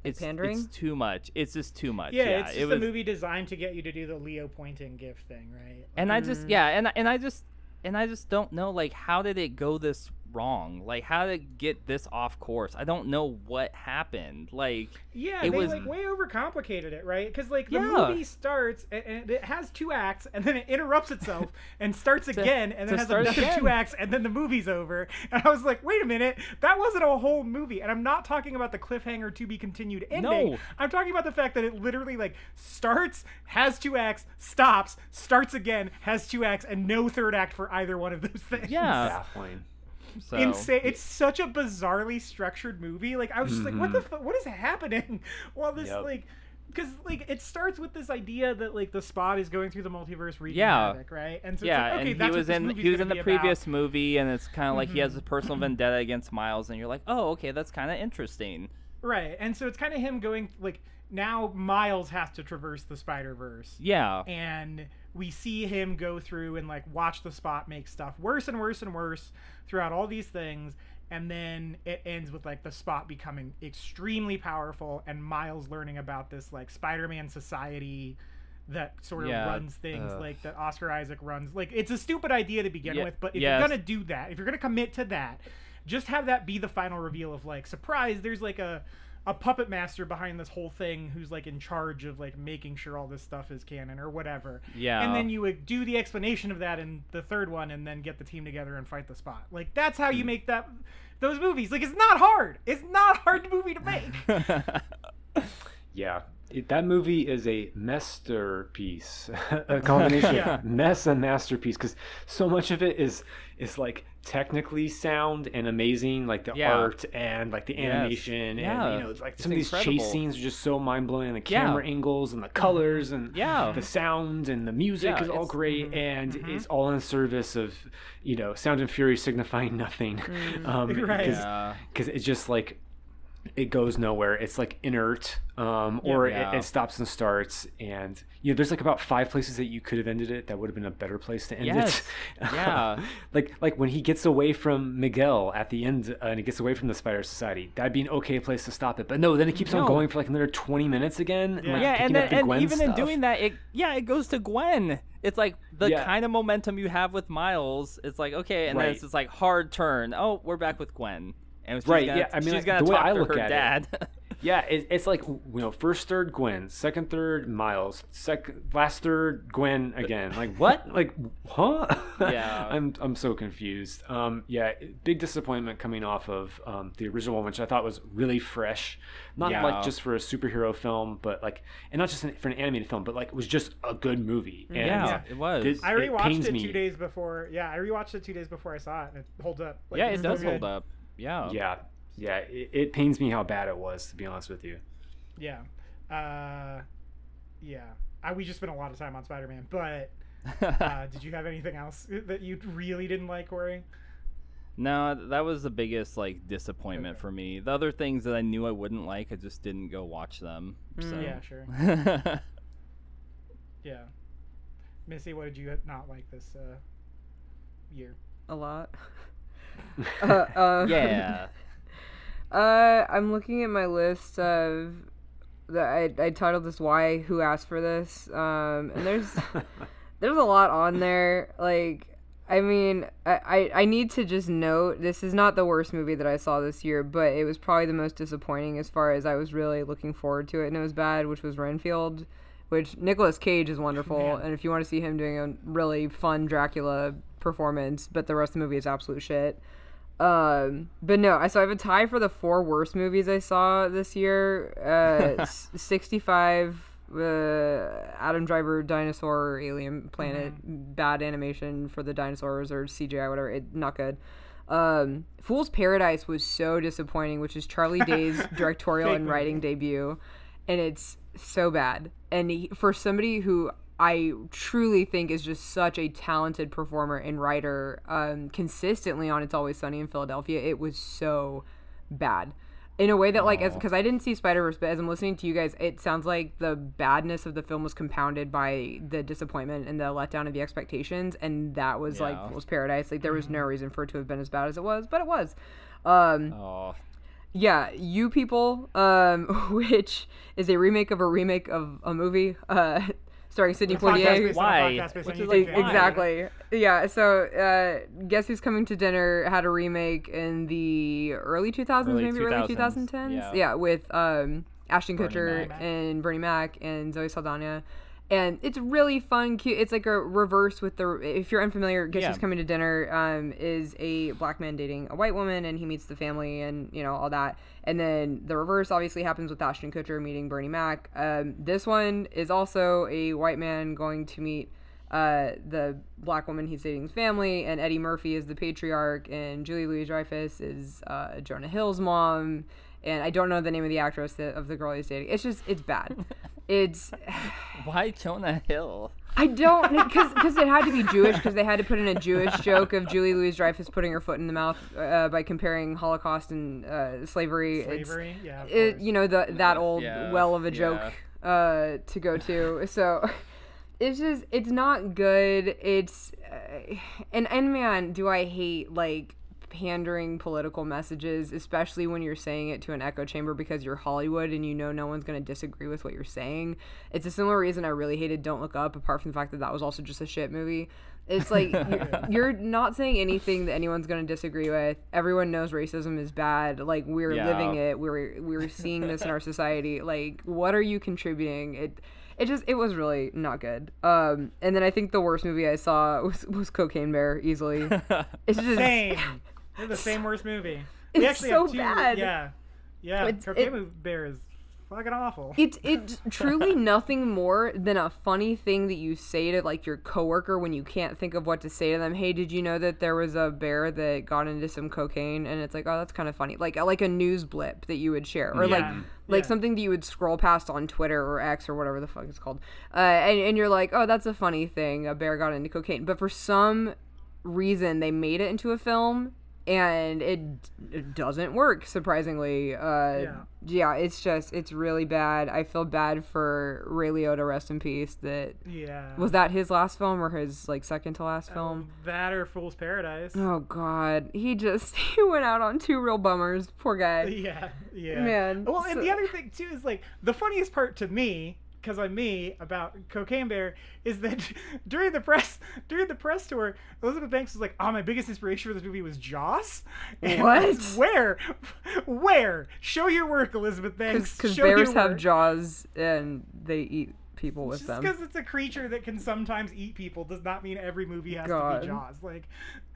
it's, pandering? it's too much it's just too much Yeah, yeah, it's just it a movie designed to get you to do the Leo pointing gif thing, right? and I just Mm. yeah, and and I just and I just don't know like how did it go this wrong? Like how to get this off course? I don't know what happened. Like Yeah, It they was- like way overcomplicated it, right? Because like the Yeah. movie starts and, and it has two acts, and then it interrupts itself and starts To- again, and then has another again. two acts, and then the movie's over. And I was like, wait a minute, that wasn't a whole movie. And I'm not talking about the cliffhanger to be continued ending. No. I'm talking about the fact that it literally like starts, has two acts, stops, starts again, has two acts, and no third act for either one of those things. yeah, Baffling. So insane. It's such a bizarrely structured movie. Like I was just like, what the Mhm. fu- what is happening? Well, this Yep. like. Because like it starts with this idea that like the spot is going through the multiverse wreaking Yeah. havoc, right? And so yeah, like, okay, and he was in he was in the previous about. movie, and it's kind of like he has a personal vendetta against Miles, and you're like, oh, okay, that's kind of interesting. right? And so it's kind of him going like now Miles has to traverse the Spider Verse, Yeah, and we see him go through and like watch the spot make stuff worse and worse and worse throughout all these things and then it ends with like the spot becoming extremely powerful and miles learning about this like spider-man society that sort of Yeah, runs things ugh. like that oscar isaac runs like it's a stupid idea to begin Ye- with but if yes. you're gonna do that if you're gonna commit to that just have that be the final reveal of like surprise there's like a a puppet master behind this whole thing who's like in charge of like making sure all this stuff is canon or whatever. Yeah, and then you would do the explanation of that in the third one and then get the team together and fight the spot. Like that's how you Hmm. make that those movies. Like it's not hard. It's not a hard movie to make Yeah. It, that movie is a masterpiece, a combination Yeah. of mess and masterpiece, because so much of it is is like technically sound and amazing, like the Yeah. art and like the Yes. animation, Yeah. and you know, like It's some of these chase scenes are just so mind blowing. The camera angles and the colors and Yeah. the sound and the music is all great, Mhm. and Mhm. it's all in service of you know sound and fury signifying nothing, Mm. um, Right. because it's just like it goes nowhere. It's like inert, um, or Yeah. it, it stops and starts. And you know, there's like about five places that you could have ended it that would have been a better place to end Yes. it. Yeah. like like when he gets away from Miguel at the end, uh, and he gets away from the Spider Society. That'd be an okay place to stop it. But no, then it keeps on going for like another 20 minutes again. Yeah. like, yeah, and then the and even in doing that, it yeah, it goes to Gwen. It's like the Yeah. kind of momentum you have with Miles. It's like okay, and then it's just like hard turn. Oh, we're back with Gwen. And she's Right, Gonna, yeah, I mean, she's like, gonna the way I to look her at it- dad. Yeah, it, it's like you know, first third Gwen, second third Miles, second last third Gwen again. Like what? like huh? Yeah. I'm I'm so confused. Um, yeah, big disappointment coming off of um, the original one, which I thought was really fresh. Not Yeah. like just for a superhero film, but like, and not just an, for an animated film, but like it was just a good movie. And yeah, it was. It- I rewatched pains it, me. two days before. Yeah, I rewatched it two days before I saw it, and it holds up. Like, yeah, it still does hold up. Yeah. yeah, yeah, it, it pains me how bad it was, to be honest with you. Yeah, uh, yeah. I, we just spent a lot of time on Spider-Man, but uh, did you have anything else that you really didn't like, Corey? No, that was the biggest like disappointment Okay. for me. The other things that I knew I wouldn't like, I just didn't go watch them. So. Mm. Yeah, sure. Yeah. Missy, what did you not like this uh, year? A lot. uh, um, yeah. Uh, I'm looking at my list of that I, I titled this "Why Who Asked for This," um, and there's there's a lot on there. Like, I mean, I, I I need to just note this is not the worst movie that I saw this year, but it was probably the most disappointing as far as I was really looking forward to it, and it was bad, which was Renfield. Which Nicolas Cage is wonderful, Man. and if you want to see him doing a really fun Dracula performance, but the rest of the movie is absolute shit. Um, but no, I so I have a tie for the four worst movies I saw this year. Uh, 65 uh, Adam Driver dinosaur alien planet bad animation for the dinosaurs or CGI whatever. It not good. Um, Fool's Paradise was so disappointing, which is Charlie Day's directorial and writing debut, and it's so bad. And he, for somebody who I truly think is just such a talented performer and writer, um, consistently on It's Always Sunny in Philadelphia, it was so bad. In a way that, like, as because I didn't see Spider Verse, but as I'm listening to you guys, it sounds like the badness of the film was compounded by the disappointment and the letdown of the expectations, and that was Yeah. like was Paradise. Like, there was no reason for it to have been as bad as it was, but it was. Um, Oh, yeah, You People, um, which is a remake of a remake of a movie, uh, starring Sidney A Poitier. based on a Why? podcast based Which on is YouTube like, channel. why? Exactly. Yeah. So, uh, Guess Who's Coming to Dinner had a remake in the early 2000s, Early maybe early 2000s, 2010s. yeah. with um, Ashton Bernie Kutcher Mac. and Bernie Mac and Zoe Saldana. And it's really fun, cute. It's like a reverse with the. If you're unfamiliar, Guess Yeah. Who's Coming to Dinner um, is a black man dating a white woman, and he meets the family, and you know all that. And then the reverse obviously happens with Ashton Kutcher meeting Bernie Mac. Um, this one is also a white man going to meet uh, the black woman he's dating's family, and Eddie Murphy is the patriarch, and Julie Louis Dreyfus is uh, Jonah Hill's mom, and I don't know the name of the actress that, of the girl he's dating. It's just it's bad. It's why Jonah Hill? I don't because because it had to be Jewish because they had to put in a Jewish joke of Julie Louis Dreyfus putting her foot in the mouth uh, by comparing Holocaust and uh, slavery. It's- Slavery, yeah. Of it, you know the that old Yeah, well of a joke uh, to go to. So it's just it's not good. It's uh, and and man, do I hate like pandering political messages, especially when you're saying it to an echo chamber because you're Hollywood and you know no one's going to disagree with what you're saying. It's a similar reason I really hated Don't Look Up, apart from the fact that that was also just a shit movie. It's like you're, you're not saying anything that anyone's going to disagree with. Everyone knows racism is bad. Like we're Yeah. living it. We're we're seeing this in our society. Like what are you contributing? It it just it was really not good. Um, and then I think the worst movie I saw was, was Cocaine Bear easily. It's just Same. They're the same worst movie. We It's actually so have two, bad. Yeah. Yeah. It's- Cocaine it- Bear is fucking awful. it's it's truly nothing more than a funny thing that you say to like your coworker when you can't think of what to say to them. Hey, did you know that there was a bear that got into some cocaine? And it's like, oh, that's kind of funny. Like like a news blip that you would share, or like like Yeah. something that you would scroll past on Twitter or X or whatever the fuck it's called. Uh, and and you're like, oh, that's a funny thing. A bear got into cocaine, but for some reason they made it into a film and it, it doesn't work surprisingly uh Yeah. yeah it's just it's really bad i feel bad for ray liotta rest in peace that Yeah. was that his last film or his like second to last film That or Fool's Paradise. oh god he just he went out on two real bummers poor guy Yeah, yeah. Man, Well, and the other thing too is like the funniest part to me because I'm me about Cocaine Bear is that during the press during the press tour, Elizabeth Banks was like, "Oh, my biggest inspiration for this movie was Jaws." And What? that's Where? Where? Show your work, Elizabeth Banks. Because Show your bears have work. jaws and they eat people with Just them. because it's a creature that can sometimes eat people does not mean every movie has to be Jaws. Like,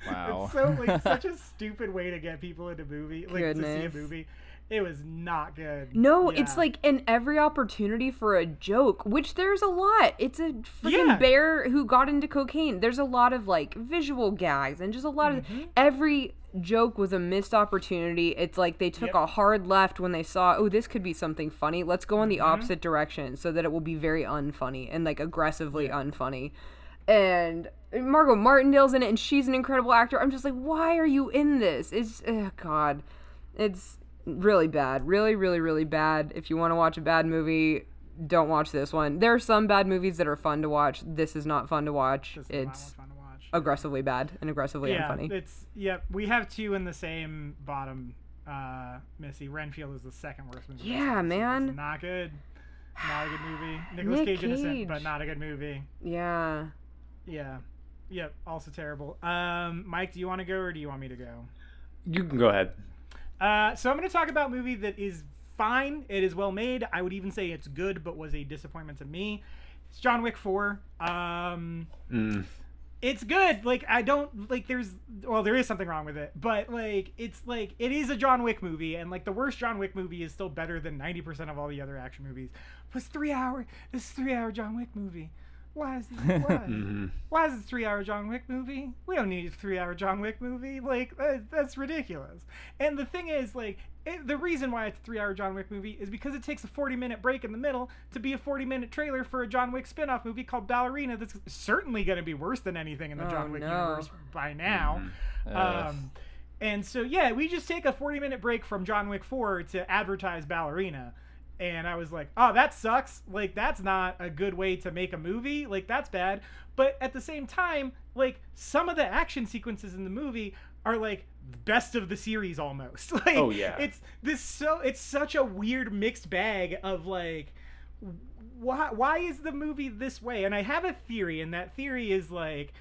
Wow. it's so like such a stupid way to get people into movie, like to see a movie. It was not good. No, it's like in every opportunity for a joke, which there's a lot. It's a freaking Yeah. bear who got into cocaine. There's a lot of like visual gags and just a lot Mm-hmm. of every joke was a missed opportunity. It's like they took Yep. a hard left when they saw, oh, this could be something funny. Let's go in the Mm-hmm. opposite direction so that it will be very unfunny and like aggressively unfunny. And Margot Martindale's in it, and she's an incredible actor. I'm just like, why are you in this? It's oh god, it's really bad, really, really, really bad. If you want to watch a bad movie, don't watch this one. There are some bad movies that are fun to watch. This is not fun to watch. This It's fun to watch. aggressively bad and aggressively yeah, unfunny. it's yeah. We have two in the same bottom. Uh, Missy Renfield is the second worst movie. Yeah, It's man. not good. Not a good movie. Nicholas Nick Cage innocent, but not a good movie. Yeah. Yeah. Yep. Also terrible. Um, Mike, do you want to go or do you want me to go? You can go ahead. Uh, so I'm going to talk about a movie that is fine. It is well made. I would even say it's good, but was a disappointment to me. It's John Wick 4. Um, Mm. it's good. Like I don't like. There's well, there is something wrong with it, but like it's like it is a John Wick movie, and like the worst John Wick movie is still better than 90% of all the other action movies. It's three hour. This is three hour John Wick movie. Why is why? hmm Why is it a three hour John Wick movie? We don't need a three hour John Wick movie. Like, that, that's ridiculous. And the thing is, like, it, the reason why it's a three hour John Wick movie is because it takes a 40 minute break in the middle to be a 40 minute trailer for a John Wick spin off movie called Ballerina that's certainly going to be worse than anything in the Oh, John Wick no. universe by now. Uh, Um, and so, yeah, we just take a 40 minute break from John Wick 4 to advertise Ballerina. And I was like, oh, that sucks. Like, that's not a good way to make a movie. Like, that's bad. But at the same time, like, some of the action sequences in the movie are like best of the series almost. like, Oh, yeah. It's this so, it's such a weird mixed bag of like, why, why is the movie this way? And I have a theory, and that theory is like,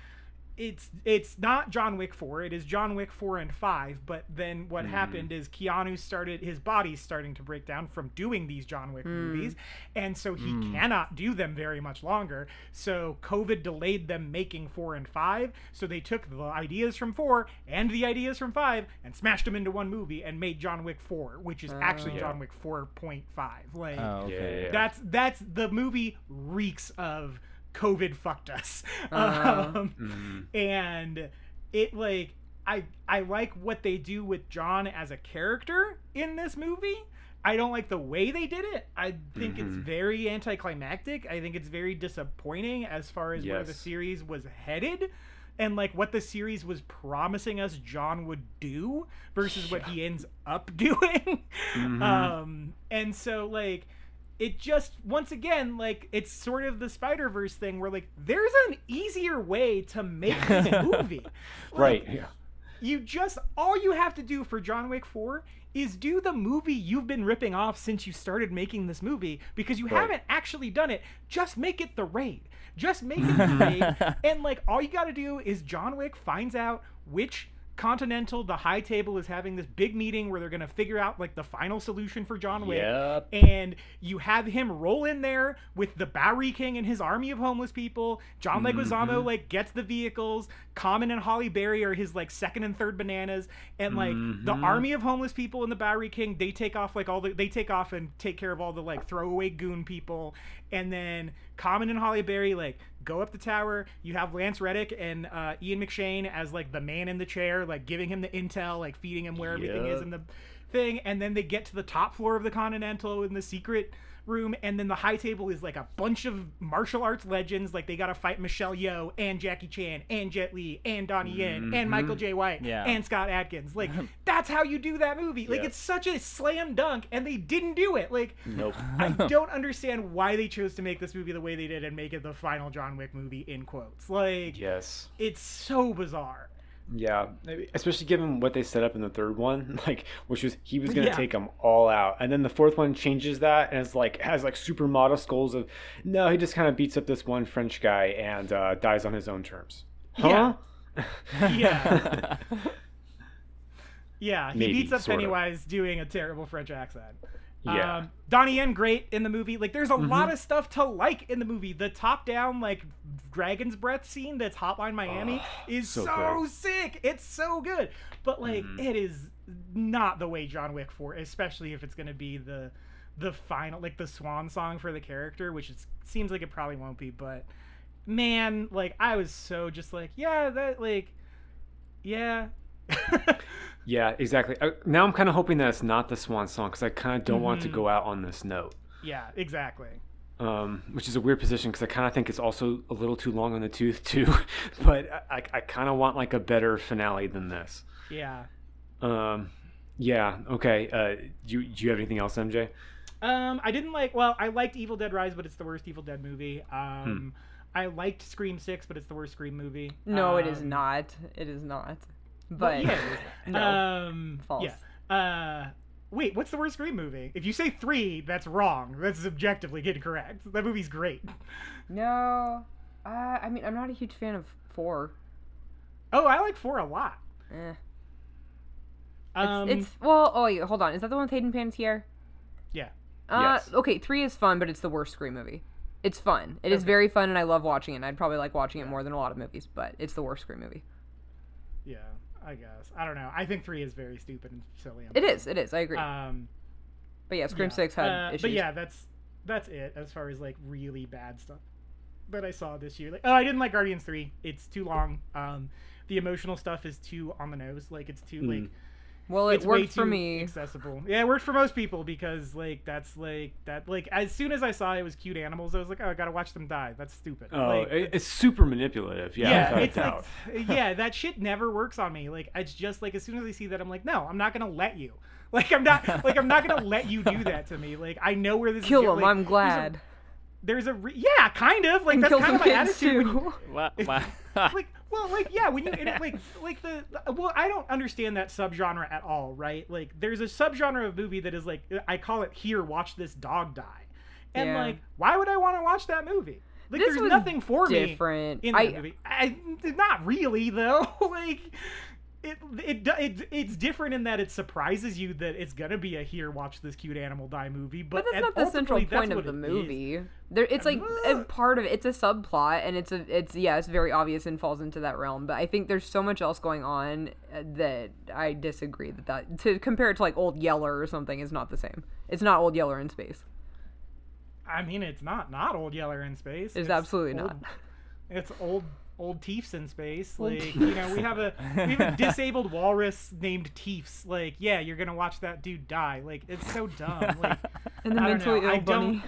it's it's not John Wick 4 it is John Wick 4 and 5 but then what mm-hmm. happened is Keanu started his body's starting to break down from doing these John Wick hmm. movies and so he hmm. cannot do them very much longer so COVID delayed them making 4 and 5 so they took the ideas from 4 and the ideas from 5 and smashed them into one movie and made John Wick 4 which is actually Oh. John Wick 4.5 like oh, okay. Yeah. that's that's the movie reeks of COVID fucked us. Uh. um, Mhm. and it like I I like what they do with John as a character in this movie. I don't like the way they did it. I think it's Mhm. very anticlimactic. I think it's very disappointing as far as where the series was headed and like what the series was promising us John would do versus what he ends up doing. Mhm. Um and so like it just once again like it's sort of the Spider Verse thing where like there's an easier way to make this movie. Right. Yeah. You just all you have to do for John Wick 4 is do the movie you've been ripping off since you started making this movie because you Right. haven't actually done it. Just make it the raid. Just make it the raid. And like all you got to do is John Wick finds out which Continental, the high table is having this big meeting where they're going to figure out like the final solution for John Wick Yep. and you have him roll in there with the Bowery King and his army of homeless people. John Leguizamo Mhm. like gets the vehicles. Common and Halle Berry are his like second and third bananas, and like the Mhm. army of homeless people and the Bowery King they take off like all the they take off and take care of all the like throwaway goon people, and then Common and Holly Berry like go up the tower. You have Lance Reddick and uh, Ian McShane as like the man in the chair, like giving him the intel, like feeding him where everything is in the thing and then they get to the top floor of the continental in the secret room and then the high table is like a bunch of martial arts legends like they gotta fight michelle yeoh and jackie chan and jet li and donnie yen and Mhm. michael jai white Yeah. and scott adkins like that's how you do that movie like Yeah. it's such a slam dunk and they didn't do it like Nope. i don't understand why they chose to make this movie the way they did and make it the final john wick movie in quotes like Yes. it's so bizarre Yeah, especially given what they set up in the third one, like which was he was gonna Yeah. take them all out, and then the fourth one changes that and it's like has like super modest goals of no, he just kind of beats up this one French guy and uh, dies on his own terms. Huh? Yeah. Yeah, he Maybe, beats up sort of. Pennywise doing a terrible French accent. Yeah. Um, Donnie Yen great in the movie. Like, there's a Mm-hmm. lot of stuff to like in the movie. The top-down like dragon's breath scene that's Hotline Miami is so, so sick. It's so good. But like, Mhm. it is not the way John Wick for, especially if it's gonna be the the final like the swan song for the character, which is, seems like it probably won't be. But man, like I was so just like, yeah, that like, yeah. Yeah, exactly. Uh, now I'm kind of hoping that it's not the swan song because I kind of don't want to Mhm. go out on this note. Yeah, exactly. um, which is a weird position because I kind of think it's also a little too long on the tooth too. but I, I kind of want like a better finale than this. Yeah. Um, yeah. Okay. Uh, do you, do you have anything else, MJ? Um, I didn't like. Well, I liked Evil Dead Rise, but it's the worst Evil Dead movie. Hmm. Um, I liked Scream Six, but it's the worst Scream movie. No, it is Um, not. It is not. But But yeah, no. um, False. Yeah. Uh, wait, what's the worst Scream movie? If you say three, that's wrong. That's objectively incorrect. That movie's great. no. Uh, I mean, I'm not a huge fan of four. Oh, I like four a lot. Eh. It's, Um, it's well. Oh, wait, hold on. Is that the one with Hayden Panettiere? yeah. Uh, Yes. okay. Three is fun, but it's the worst Scream movie. It's fun. It is Okay. very fun, and I love watching it. I'd probably like watching it more than a lot of movies, but it's the worst Scream movie. Yeah. I guess. I don't know. I think three is very stupid and silly. It is. It is. I agree. Um, but yeah, Scream yeah. Six had Uh, issues. But yeah, that's that's it as far as like really bad stuff that I saw this year. Like, oh, I didn't like Guardians Three. It's too long. Um, the emotional stuff is too on the nose. Like it's too like well, it it's way worked for too me. accessible. Yeah, it worked for most people because like that's like that like as soon as I saw it was cute animals, I was like, oh, I gotta watch them die. That's stupid. Oh, like, it's super manipulative. Yeah. yeah, without a it's like, uh, yeah, that shit never works on me. Like, it's just like as soon as I see that, I'm like, no, I'm not gonna let you. Like, I'm not like I'm not gonna let you do that to me. Like, I know where this Kill is. go- him. like, I'm glad. There's a, re- yeah, kind of like And that's kind of my kids attitude. when you- too. Wow. wow. like, well, like yeah, when you and it, like like the well, I don't understand that subgenre at all, right? Like, there's a subgenre of movie that is like I call it here, watch this dog die, and Yeah. like, why would I want to watch that movie? Like, This there's nothing for me different. in that I, movie. I, not really though. like it, it it it's different in that it surprises you that it's gonna be a here watch this cute animal die movie, but, but that's not the central point of the it movie. There, it's like a part of. It's a subplot, and it's a, it's yeah, it's very obvious and falls into that realm. But I think there's so much else going on uh, that I disagree that that to compare it to like Old Yeller or something is not the same. It's not Old Yeller in space. I mean, it's not not old Yeller in space. It's absolutely old- not. It's old old Teefs in space. Old Like you know, we have a we have a disabled walrus named Teefs. Like yeah, you're gonna watch that dude die. Like it's so dumb. Like And the I don't mentally know, I ill bunny.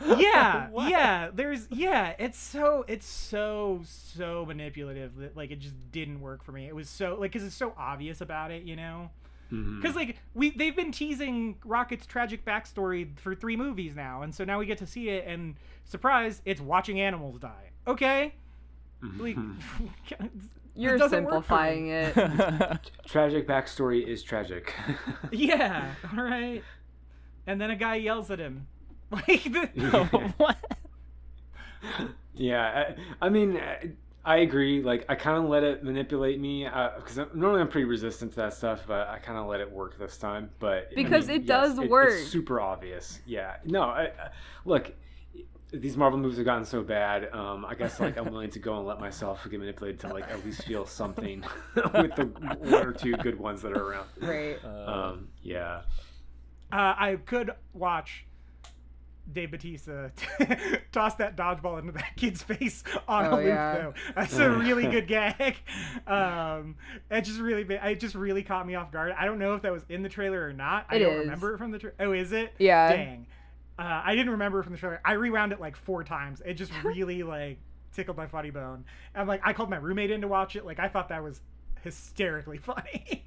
yeah What? yeah there's yeah it's so it's so so manipulative that like it just didn't work for me it was so like because it's so obvious about it you know mm-hmm. because like we they've been teasing rocket's tragic backstory for three movies now and so now we get to see it and surprise it's watching animals die okay Mm-hmm. like You're simplifying it. tragic backstory is tragic. yeah all right and then a guy yells at him like the, what? yeah, I, I mean, I, I agree. Like, I kind of let it manipulate me uh, because normally I'm pretty resistant to that stuff, but I kind of let it work this time. But I Because mean, it does it- work. It's super obvious. Yeah. No. I, I, look. These Marvel movies have gotten so bad. Um, I guess like I'm willing to go and let myself get manipulated to like at least feel something with the one or two good ones that are around. right. Um, yeah. Uh, I could watch Dave Bautista toss that dodgeball into that kid's face on Oh, a loop, yeah. though. That's a really good gag. Um, it just really, it just really caught me off guard. I don't know if that was in the trailer or not. I don't is. remember it from the trailer. Oh, is it? Yeah. Dang. Uh, I didn't remember from the trailer. I rewound it like four times. It just really like tickled my funny bone. And like I called my roommate in to watch it. Like I thought that was hysterically funny.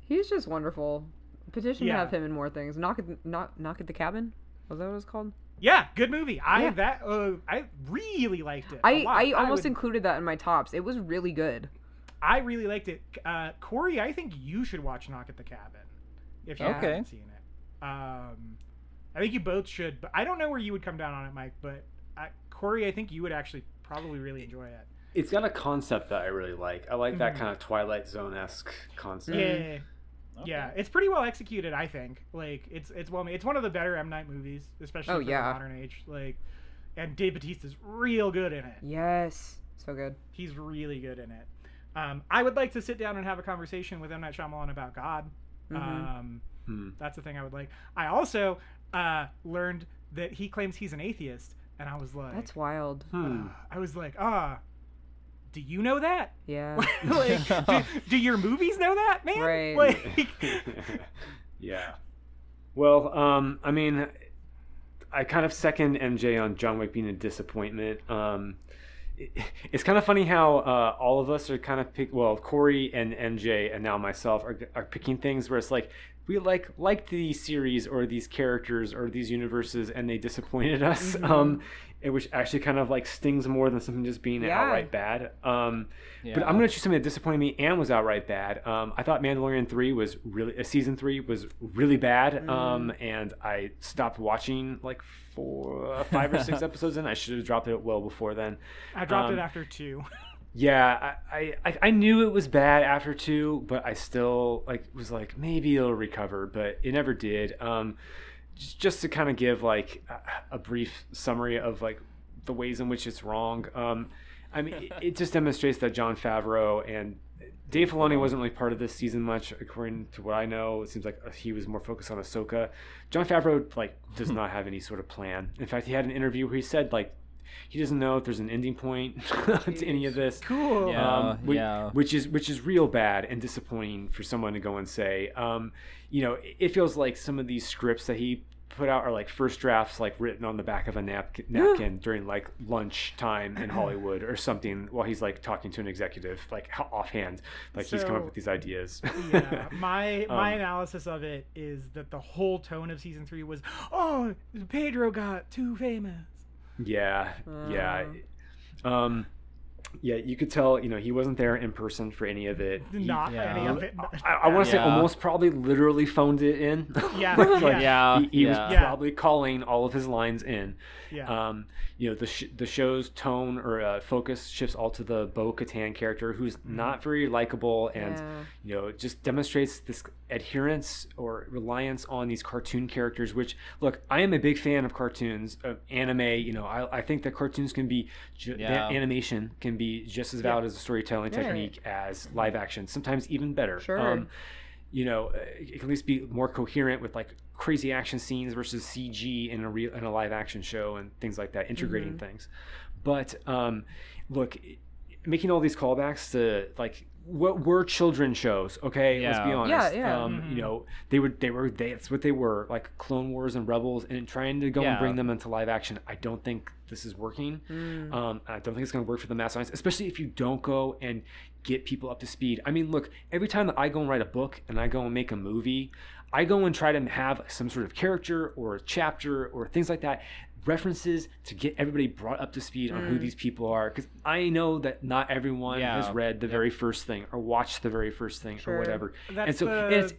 He's just wonderful. Petition Yeah. to have him in more things. Knock at knock knock at the cabin. Was that what it was called? Yeah, good movie. I Yeah. that uh, I really liked it. a I lot. I almost would- included that in my tops. It was really good. I really liked it. Uh, Corey, I think you should watch Knock at the Cabin if you Okay. haven't seen it. Um, I think you both should, but I don't know where you would come down on it, Mike. But uh, Corey, I think you would actually probably really enjoy it. It's got a concept that I really like. I like that Mhm. kind of Twilight Zone esque concept. Yeah, Mm. yeah, it's pretty well executed. I think. Like it's it's well made. It's one of the better M Night movies, especially Oh, for yeah. the modern age. Like, and Dave Bautista's real good in it. Yes. So good. He's really good in it. Um, I would like to sit down and have a conversation with M Night Shyamalan about God. Mhm. Um, Hmm. that's the thing I would like. I also uh, learned that he claims he's an atheist, and I was like, That's wild. Hmm. I was like, ah, do you know that? Yeah. like, do, do your movies know that, man? Right. Like, yeah. Well, um, I mean, I kind of second MJ on John Wick being a disappointment. Um, it, it's kind of funny how uh, all of us are kind of pick. Well, Corey and MJ and now myself are, are picking things where it's like we like liked the series or these characters or these universes and they disappointed us. Mhm. Um, it, which actually kind of like stings more than something just being Yeah. outright bad. Um, Yeah. but I'm gonna choose something that disappointed me and was outright bad. Um, I thought Mandalorian three was really uh, season three was really bad. Um, and I stopped watching like four, five or six episodes in. I should have dropped it well before then. I dropped Um, it after two. Yeah, I, I I knew it was bad after two, but I still like was like maybe it'll recover, but it never did. Um, just, just to kind of give like a, a brief summary of like the ways in which it's wrong. Um, I mean, it, it just demonstrates that Jon Favreau and Dave Filoni wasn't really part of this season much, according to what I know. It seems like uh, he was more focused on Ahsoka. Jon Favreau like does not have any sort of plan. In fact, he had an interview where he said like he doesn't know if there's an ending point to any of this Cool. Yeah. um, which, yeah. which is which is real bad and disappointing for someone to go and say. Um, you know, it- it feels like some of these scripts that he put out are like first drafts, like written on the back of a napkin, napkin during like lunch time in Hollywood or something, while he's like talking to an executive, like offhand, like he's come up with these ideas. yeah, my my Um, analysis of it is that the whole tone of season three was, oh, Pedro got too famous. Yeah, yeah. Um, yeah, you could tell, you know, he wasn't there in person for any of it. He- Not yeah. any of it. I, I want to say almost probably literally phoned it in. Yeah, like, yeah. he, he was yeah. Yeah. probably calling all of his lines in. yeah. Um, you know, the sh- the show's tone or uh, focus shifts all to the Bo Katan character, who's not very likable and Yeah. you know just demonstrates this adherence or reliance on these cartoon characters. Which look, I am a big fan of cartoons, of anime. You know, I, I think that cartoons can be ju- Yeah. that animation can be just as valid as a storytelling Right. technique as live action. Sometimes even better. Sure. Um, you know, it can at least be more coherent with like crazy action scenes versus CG in a real in a live action show and things like that, integrating Mhm. things. But um, look, making all these callbacks to like what were children shows, okay? Let's be honest. Yeah, yeah. Um, Mhm. You know, they were they were they, that's what they were like Clone Wars and Rebels, and trying to go and bring them into live action. I don't think this is working. Mm. Um, I don't think it's going to work for the mass audience, especially if you don't go and get people up to speed. I mean, look, every time that I go and write a book and I go and make a movie, I go and try to have some sort of character or a chapter or things like that, references to get everybody brought up to speed on who Mm. these people are. Because I know that not everyone Yeah. has read the very first thing or watched the very first thing Sure. or whatever. That's and so the and it's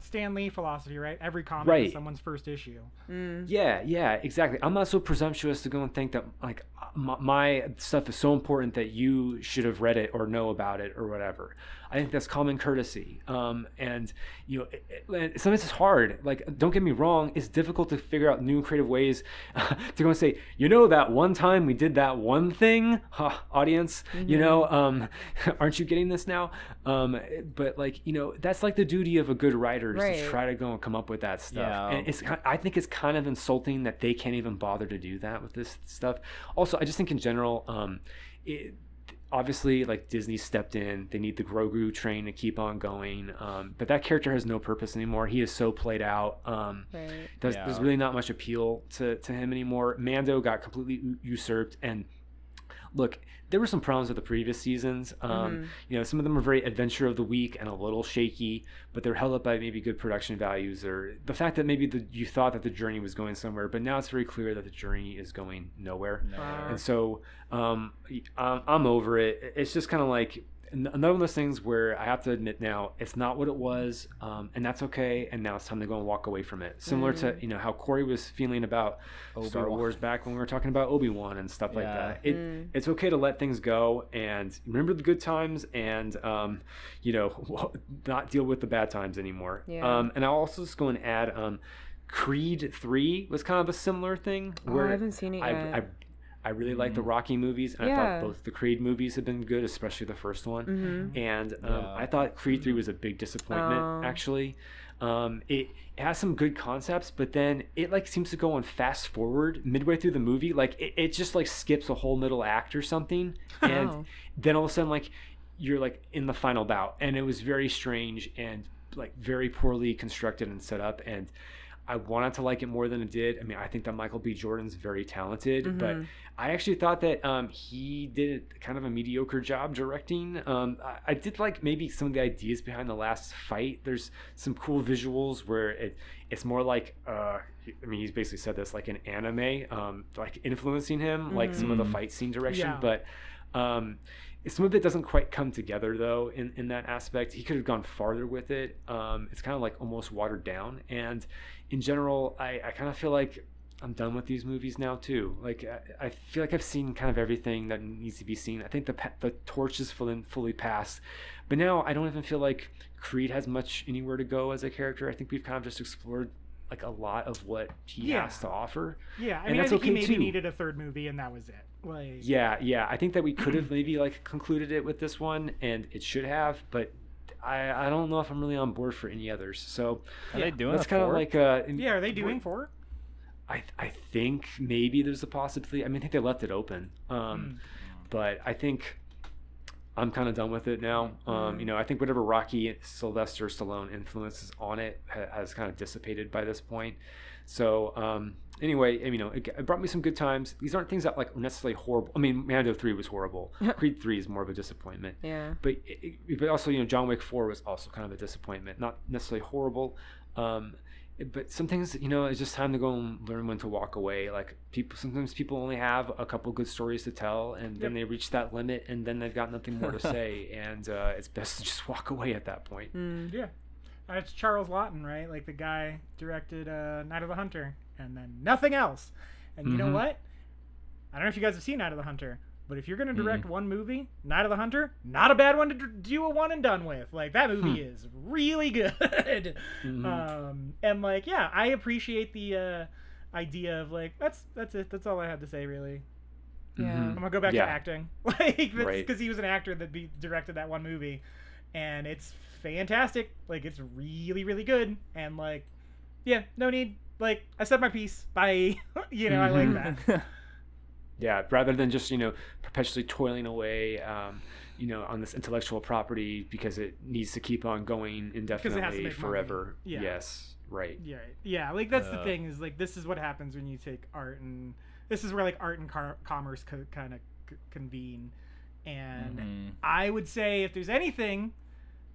Stan Lee philosophy, right? Every comic Right. is someone's first issue. Mm. Yeah, yeah, exactly. I'm not so presumptuous to go and think that like my, my stuff is so important that you should have read it or know about it or whatever. I think that's common courtesy. Um, and you know, it, it, sometimes it's hard. Like, don't get me wrong, it's difficult to figure out new creative ways to go and say, you know, that one time we did that one thing, huh, audience. You know, um, aren't you getting this now? Um, but like, you know, that's like the duty of a good writer is Right. to try to go and come up with that stuff. Yeah. And it's, I think it's kind of insulting that they can't even bother to do that with this stuff. Also, I just think in general, um, it, obviously like Disney stepped in. They need the Grogu train to keep on going. Um, but that character has no purpose anymore. He is so played out. Um, Right. there's, there's really not much appeal to, to him anymore. Mando got completely u- usurped and look, there were some problems with the previous seasons. Um, Mhm. You know, some of them are very adventure of the week and a little shaky, but they're held up by maybe good production values or the fact that maybe the, you thought that the journey was going somewhere, but now it's very clear that the journey is going nowhere. No. Wow. And so um, I'm, I'm over it. It's just kind of like another one of those things where I have to admit now it's not what it was, um, and that's okay. And now it's time to go and walk away from it. Similar to you know how Corey was feeling about Star Obi-Wan. Wars back when we were talking about Obi Wan and stuff like that. It it's okay to let things go and remember the good times and um, you know not deal with the bad times anymore. Yeah. Um, and I'll also just go and add um, Creed Three was kind of a similar thing Oh, I haven't seen it I, yet. I, I really like the Rocky movies, and I thought both the Creed movies have been good, especially the first one. Mhm. And um, Yeah. I thought Creed Three was a big disappointment. Oh. Actually, um, it, it has some good concepts, but then it like seems to go on fast forward midway through the movie. Like it, it just like skips a whole middle act or something, and Oh. then all of a sudden like you're like in the final bout, and it was very strange and like very poorly constructed and set up and. I wanted to like it more than it did. I mean, I think that Michael B. Jordan's very talented, but Mhm. I actually thought that um, he did kind of a mediocre job directing. Um, I, I did like maybe some of the ideas behind the last fight. There's some cool visuals where it it's more like uh, I mean he's basically said this like an anime, um, like influencing him, like some of the Mhm. fight scene direction, Yeah. but. Some of it doesn't quite come together though in, in that aspect. He could have gone farther with it. Um, it's kind of like almost watered down. And in general i, I kind of feel like i'm done with these movies now too. Like I, I feel like i've seen kind of everything that needs to be seen. I think the the torch is fully, fully passed. But now i don't even feel like creed has much anywhere to go as a character. I think we've kind of just explored like a lot of what he Yeah. has to offer. Yeah, I And mean, I that's think he maybe too. needed a third movie, and that was it. Like, yeah yeah i think that we could have maybe like concluded it with this one and it should have but i i don't know if i'm really on board for any others so Are they doing that's kind of like uh yeah, are they doing four? I, I think maybe there's a possibility. I mean, I think they left it open. Hmm. Um, But I think I'm kind of done with it now. Um, Mm. you know, I think whatever Rocky Sylvester Stallone influences on it ha- has kind of dissipated by this point. So um, anyway, you know, it, it brought me some good times. These aren't things that like necessarily horrible. I mean, Mando three was horrible. Creed three is more of a disappointment. Yeah. But it, it- but also you know John Wick four was also kind of a disappointment. Not necessarily horrible. Um, but some things you know it's just time to go and learn when to walk away like people sometimes people only have a couple good stories to tell and then Yep. they reach that limit and then they've got nothing more to say and uh, it's best to just walk away at that point Mm. Yeah. Uh, it's Charles Laughton, right? Like the guy directed uh, Night of the Hunter and then nothing else. And you know Mhm. what? I don't know if you guys have seen Night of the Hunter, but if you're going to Mm-hmm. direct one movie, Night of the Hunter, not a bad one to do a one and done with. Like that movie Hmm. is really good. Mhm. Um, and like, yeah, I appreciate the uh, idea of like that's that's it. That's all I had to say really. Yeah. I'm gonna go back Yeah. to acting, like that's Right. because he was an actor that be directed that one movie, and it's fantastic. Like it's really really good, and like, yeah, no need. Like I said my piece. Bye. you know, I like Mhm. that. yeah rather than just you know perpetually toiling away um, you know on this intellectual property because it needs to keep on going indefinitely make money. forever Yeah. yes right Yeah, yeah. Like that's the Uh. thing is like this is what happens when you take art and this is where like art and car- commerce co- kind of c- convene, and Mhm. I would say if there's anything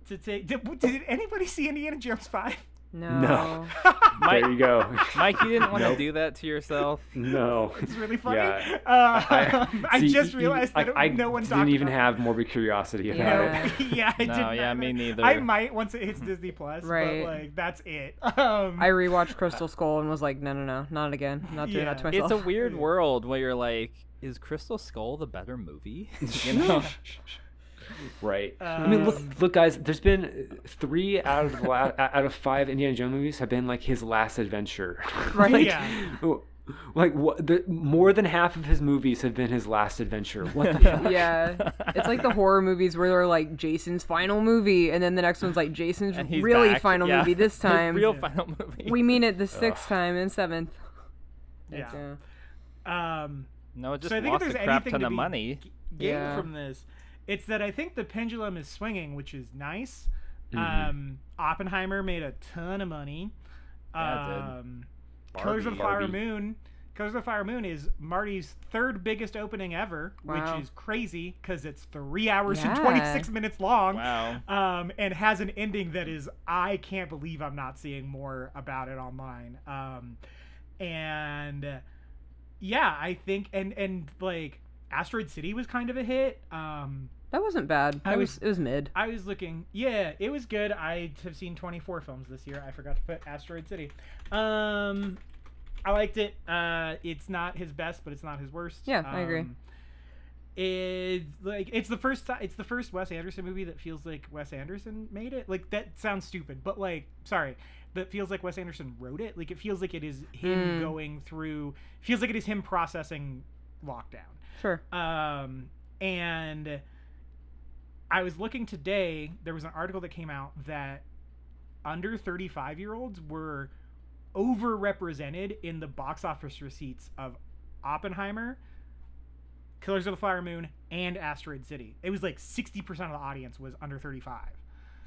to take, did, did anybody see Indiana Jones five? No. No. Mike, there you go Mike, you didn't want Nope. to do that to yourself. no It's really funny. Yeah. Uh, I, see, just e- e- realized that I, I no one didn't even about have morbid curiosity about Yeah. it. it. yeah, I No, did. yeah, not. me neither. I might once it hits Disney Plus, Right. but like that's it. Um, I rewatched Crystal Skull and was like, no, no, no, not again. Not doing that to Yeah. myself. It's a weird world where you're like, is Crystal Skull the better movie? you know? Right. I mean, look, Um, look, guys. There's been uh, three out of the la- out of five Indiana Jones movies have been like his last adventure. Right. like, Yeah. Like what? The, more than half of his movies have been his last adventure. What the fuck? yeah. It's like the horror movies where they're like Jason's final movie, and then the next one's like Jason's really back. final Yeah. movie this His time. real Yeah. final movie. We mean it the sixth time and seventh. yeah. Yeah. Um, no, it just so I think if lost there's a crap ton to of be money. g- gained Yeah. from this, it's that I think the pendulum is swinging, which is nice. Mhm. Um, Oppenheimer made a ton of money. Yeah, did. um, Killers of the Flower Barbie. Moon. Killers of the Flower Moon is Marty's third biggest opening ever, Wow. which is crazy because it's three hours and 26 minutes long. Wow. Um, and has an ending that is I can't believe I'm not seeing more about it online. Um, and uh, yeah, I think and and like Asteroid City was kind of a hit. Um, That wasn't bad. I It was- was it was mid. I was looking. Yeah, it was good. I have seen 24 films this year. I forgot to put Asteroid City. Um, I liked it. Uh, it's not his best, but it's not his worst. Yeah, I agree. Um, It's like it's the first time. It's the first Wes Anderson movie that feels like Wes Anderson made it. Like that sounds stupid, but like sorry, that feels like Wes Anderson wrote it. Like it feels like it is him Hmm. going through. Feels like it is him processing lockdown. Sure. Um, and I was looking today, there was an article that came out that under 35 year olds were overrepresented in the box office receipts of Oppenheimer, Killers of the Flower Moon, and Asteroid City. It was like 60% of the audience was under 35,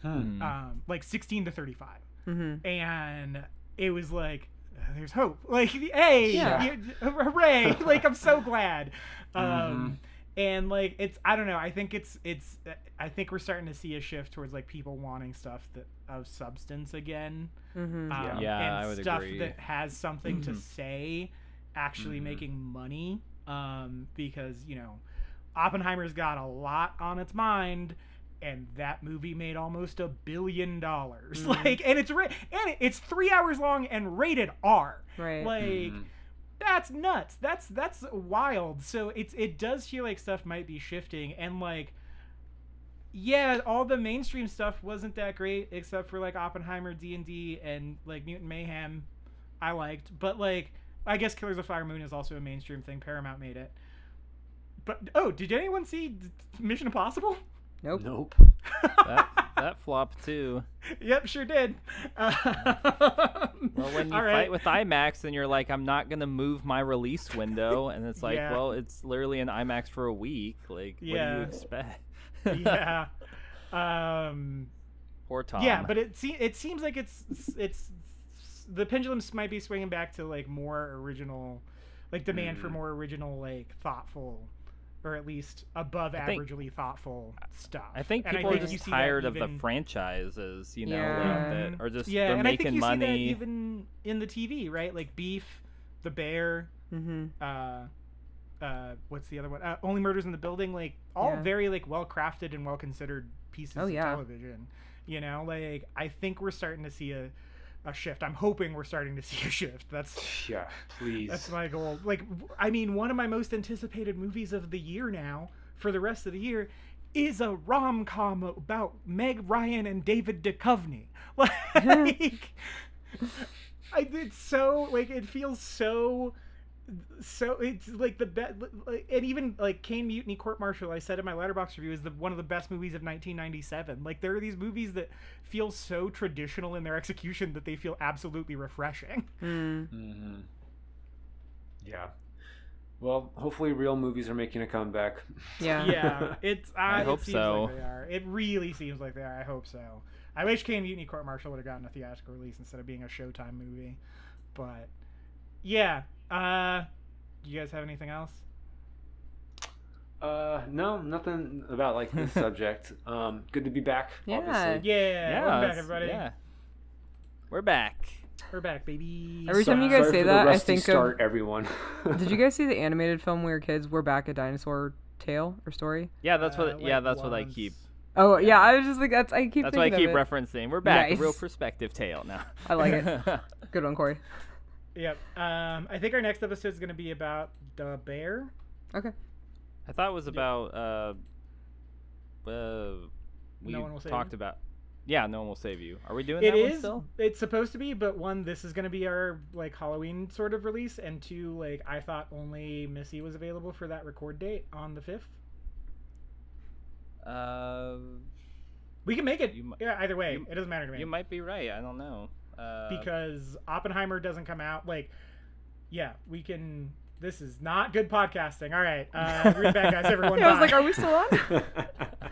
Hmm. um, like 16 to 35 Mm-hmm. and it was like there's hope like hey Yeah. you- hooray like i'm so glad um Mhm. And like it's i don't know i think it's it's i think we're starting to see a shift towards like people wanting stuff that of substance again Mm-hmm. um, Yeah, and I would stuff agree. that has something to Mhm. say actually Mhm. making money um because you know oppenheimer's got a lot on its mind and that movie made almost a billion dollars Mhm. like and it's ra- and it's three hours long and rated r Right. like Mhm. That's nuts. That's that's wild. So it's it does feel like stuff might be shifting and like yeah all the mainstream stuff wasn't that great except for like oppenheimer d&d and like mutant mayhem i liked. But like i guess killers of fire moon is also a mainstream thing. Paramount made it. But oh did anyone see mission impossible nope. Nope. that that flopped too. yep sure did Well, when you All fight with IMAX and you're like, I'm not gonna move my release window, and it's like, Yeah. well, it's literally an IMAX for a week. Like, what do you expect? yeah um Poor Tom. Yeah, but it se- it seems like it's it's the pendulums might be swinging back to like more original, like demand for Mm. more original, like thoughtful, or at least above I think- averagely thoughtful stuff. I think And people are just tired of even- the franchises, you know, Yeah. like that, or just yeah, they're and I making think you see that money. even in the TV, right? Like Beef, The Bear, Mm-hmm. uh, uh, what's the other one? Uh, Only Murders in the Building. Like all Yeah. very like well crafted and well considered pieces Oh, of yeah. television. You know, like I think we're starting to see a, a shift. I'm hoping we're starting to see a shift. That's Yeah, please. that's my goal. Like I mean, one of my most anticipated movies of the year now for the rest of the year is a rom com about Meg Ryan and David Duchovny. Like, I, it's so like it feels so so it's like the best like, and even like Caine Mutiny Court Martial I said in my Letterboxd review is the one of the best movies of 1997 like there are these movies that feel so traditional in their execution that they feel absolutely refreshing Mm. hmm Yeah. Well, hopefully, real movies are making a comeback. Yeah. yeah it's I, I hope it seems so. like they are it really seems like they are I hope so I wish Caine Mutiny Court Martial would have gotten a theatrical release instead of being a Showtime movie but yeah uh do you guys have anything else Uh, no, nothing about like this subject. Um, good to be back. Yeah. Obviously. yeah, yeah, welcome back everybody Yeah, we're back. we're back baby Every time you guys say that, I rusty think of- start, everyone. Did you guys see the animated film when we were kids? We're back a dinosaur tale or story. Yeah, that's Uh, what. yeah, like that's what I keep. Oh yeah, I was just like that's I keep. That's why I keep it. referencing. We're back. A Reel Perspective tale now. I like it. Good one, Corey. Yep. Um, I think our next episode is going to be about the bear. Okay. I thought it was about. Uh, uh, we No One Will talked You? about. Yeah, no one will save you. Are we doing It that one still? It's supposed to be, but one, this is going to be our like Halloween sort of release, and two, like I thought only Missy was available for that record date on the fifth. Uh, We can make it. You yeah, either way, you- it doesn't matter to me you might be right. I don't know. Uh, because Oppenheimer doesn't come out. Like, yeah, we can. This is not good podcasting. All right, uh, read back, guys. Everyone, Yeah, I was like, are we still on?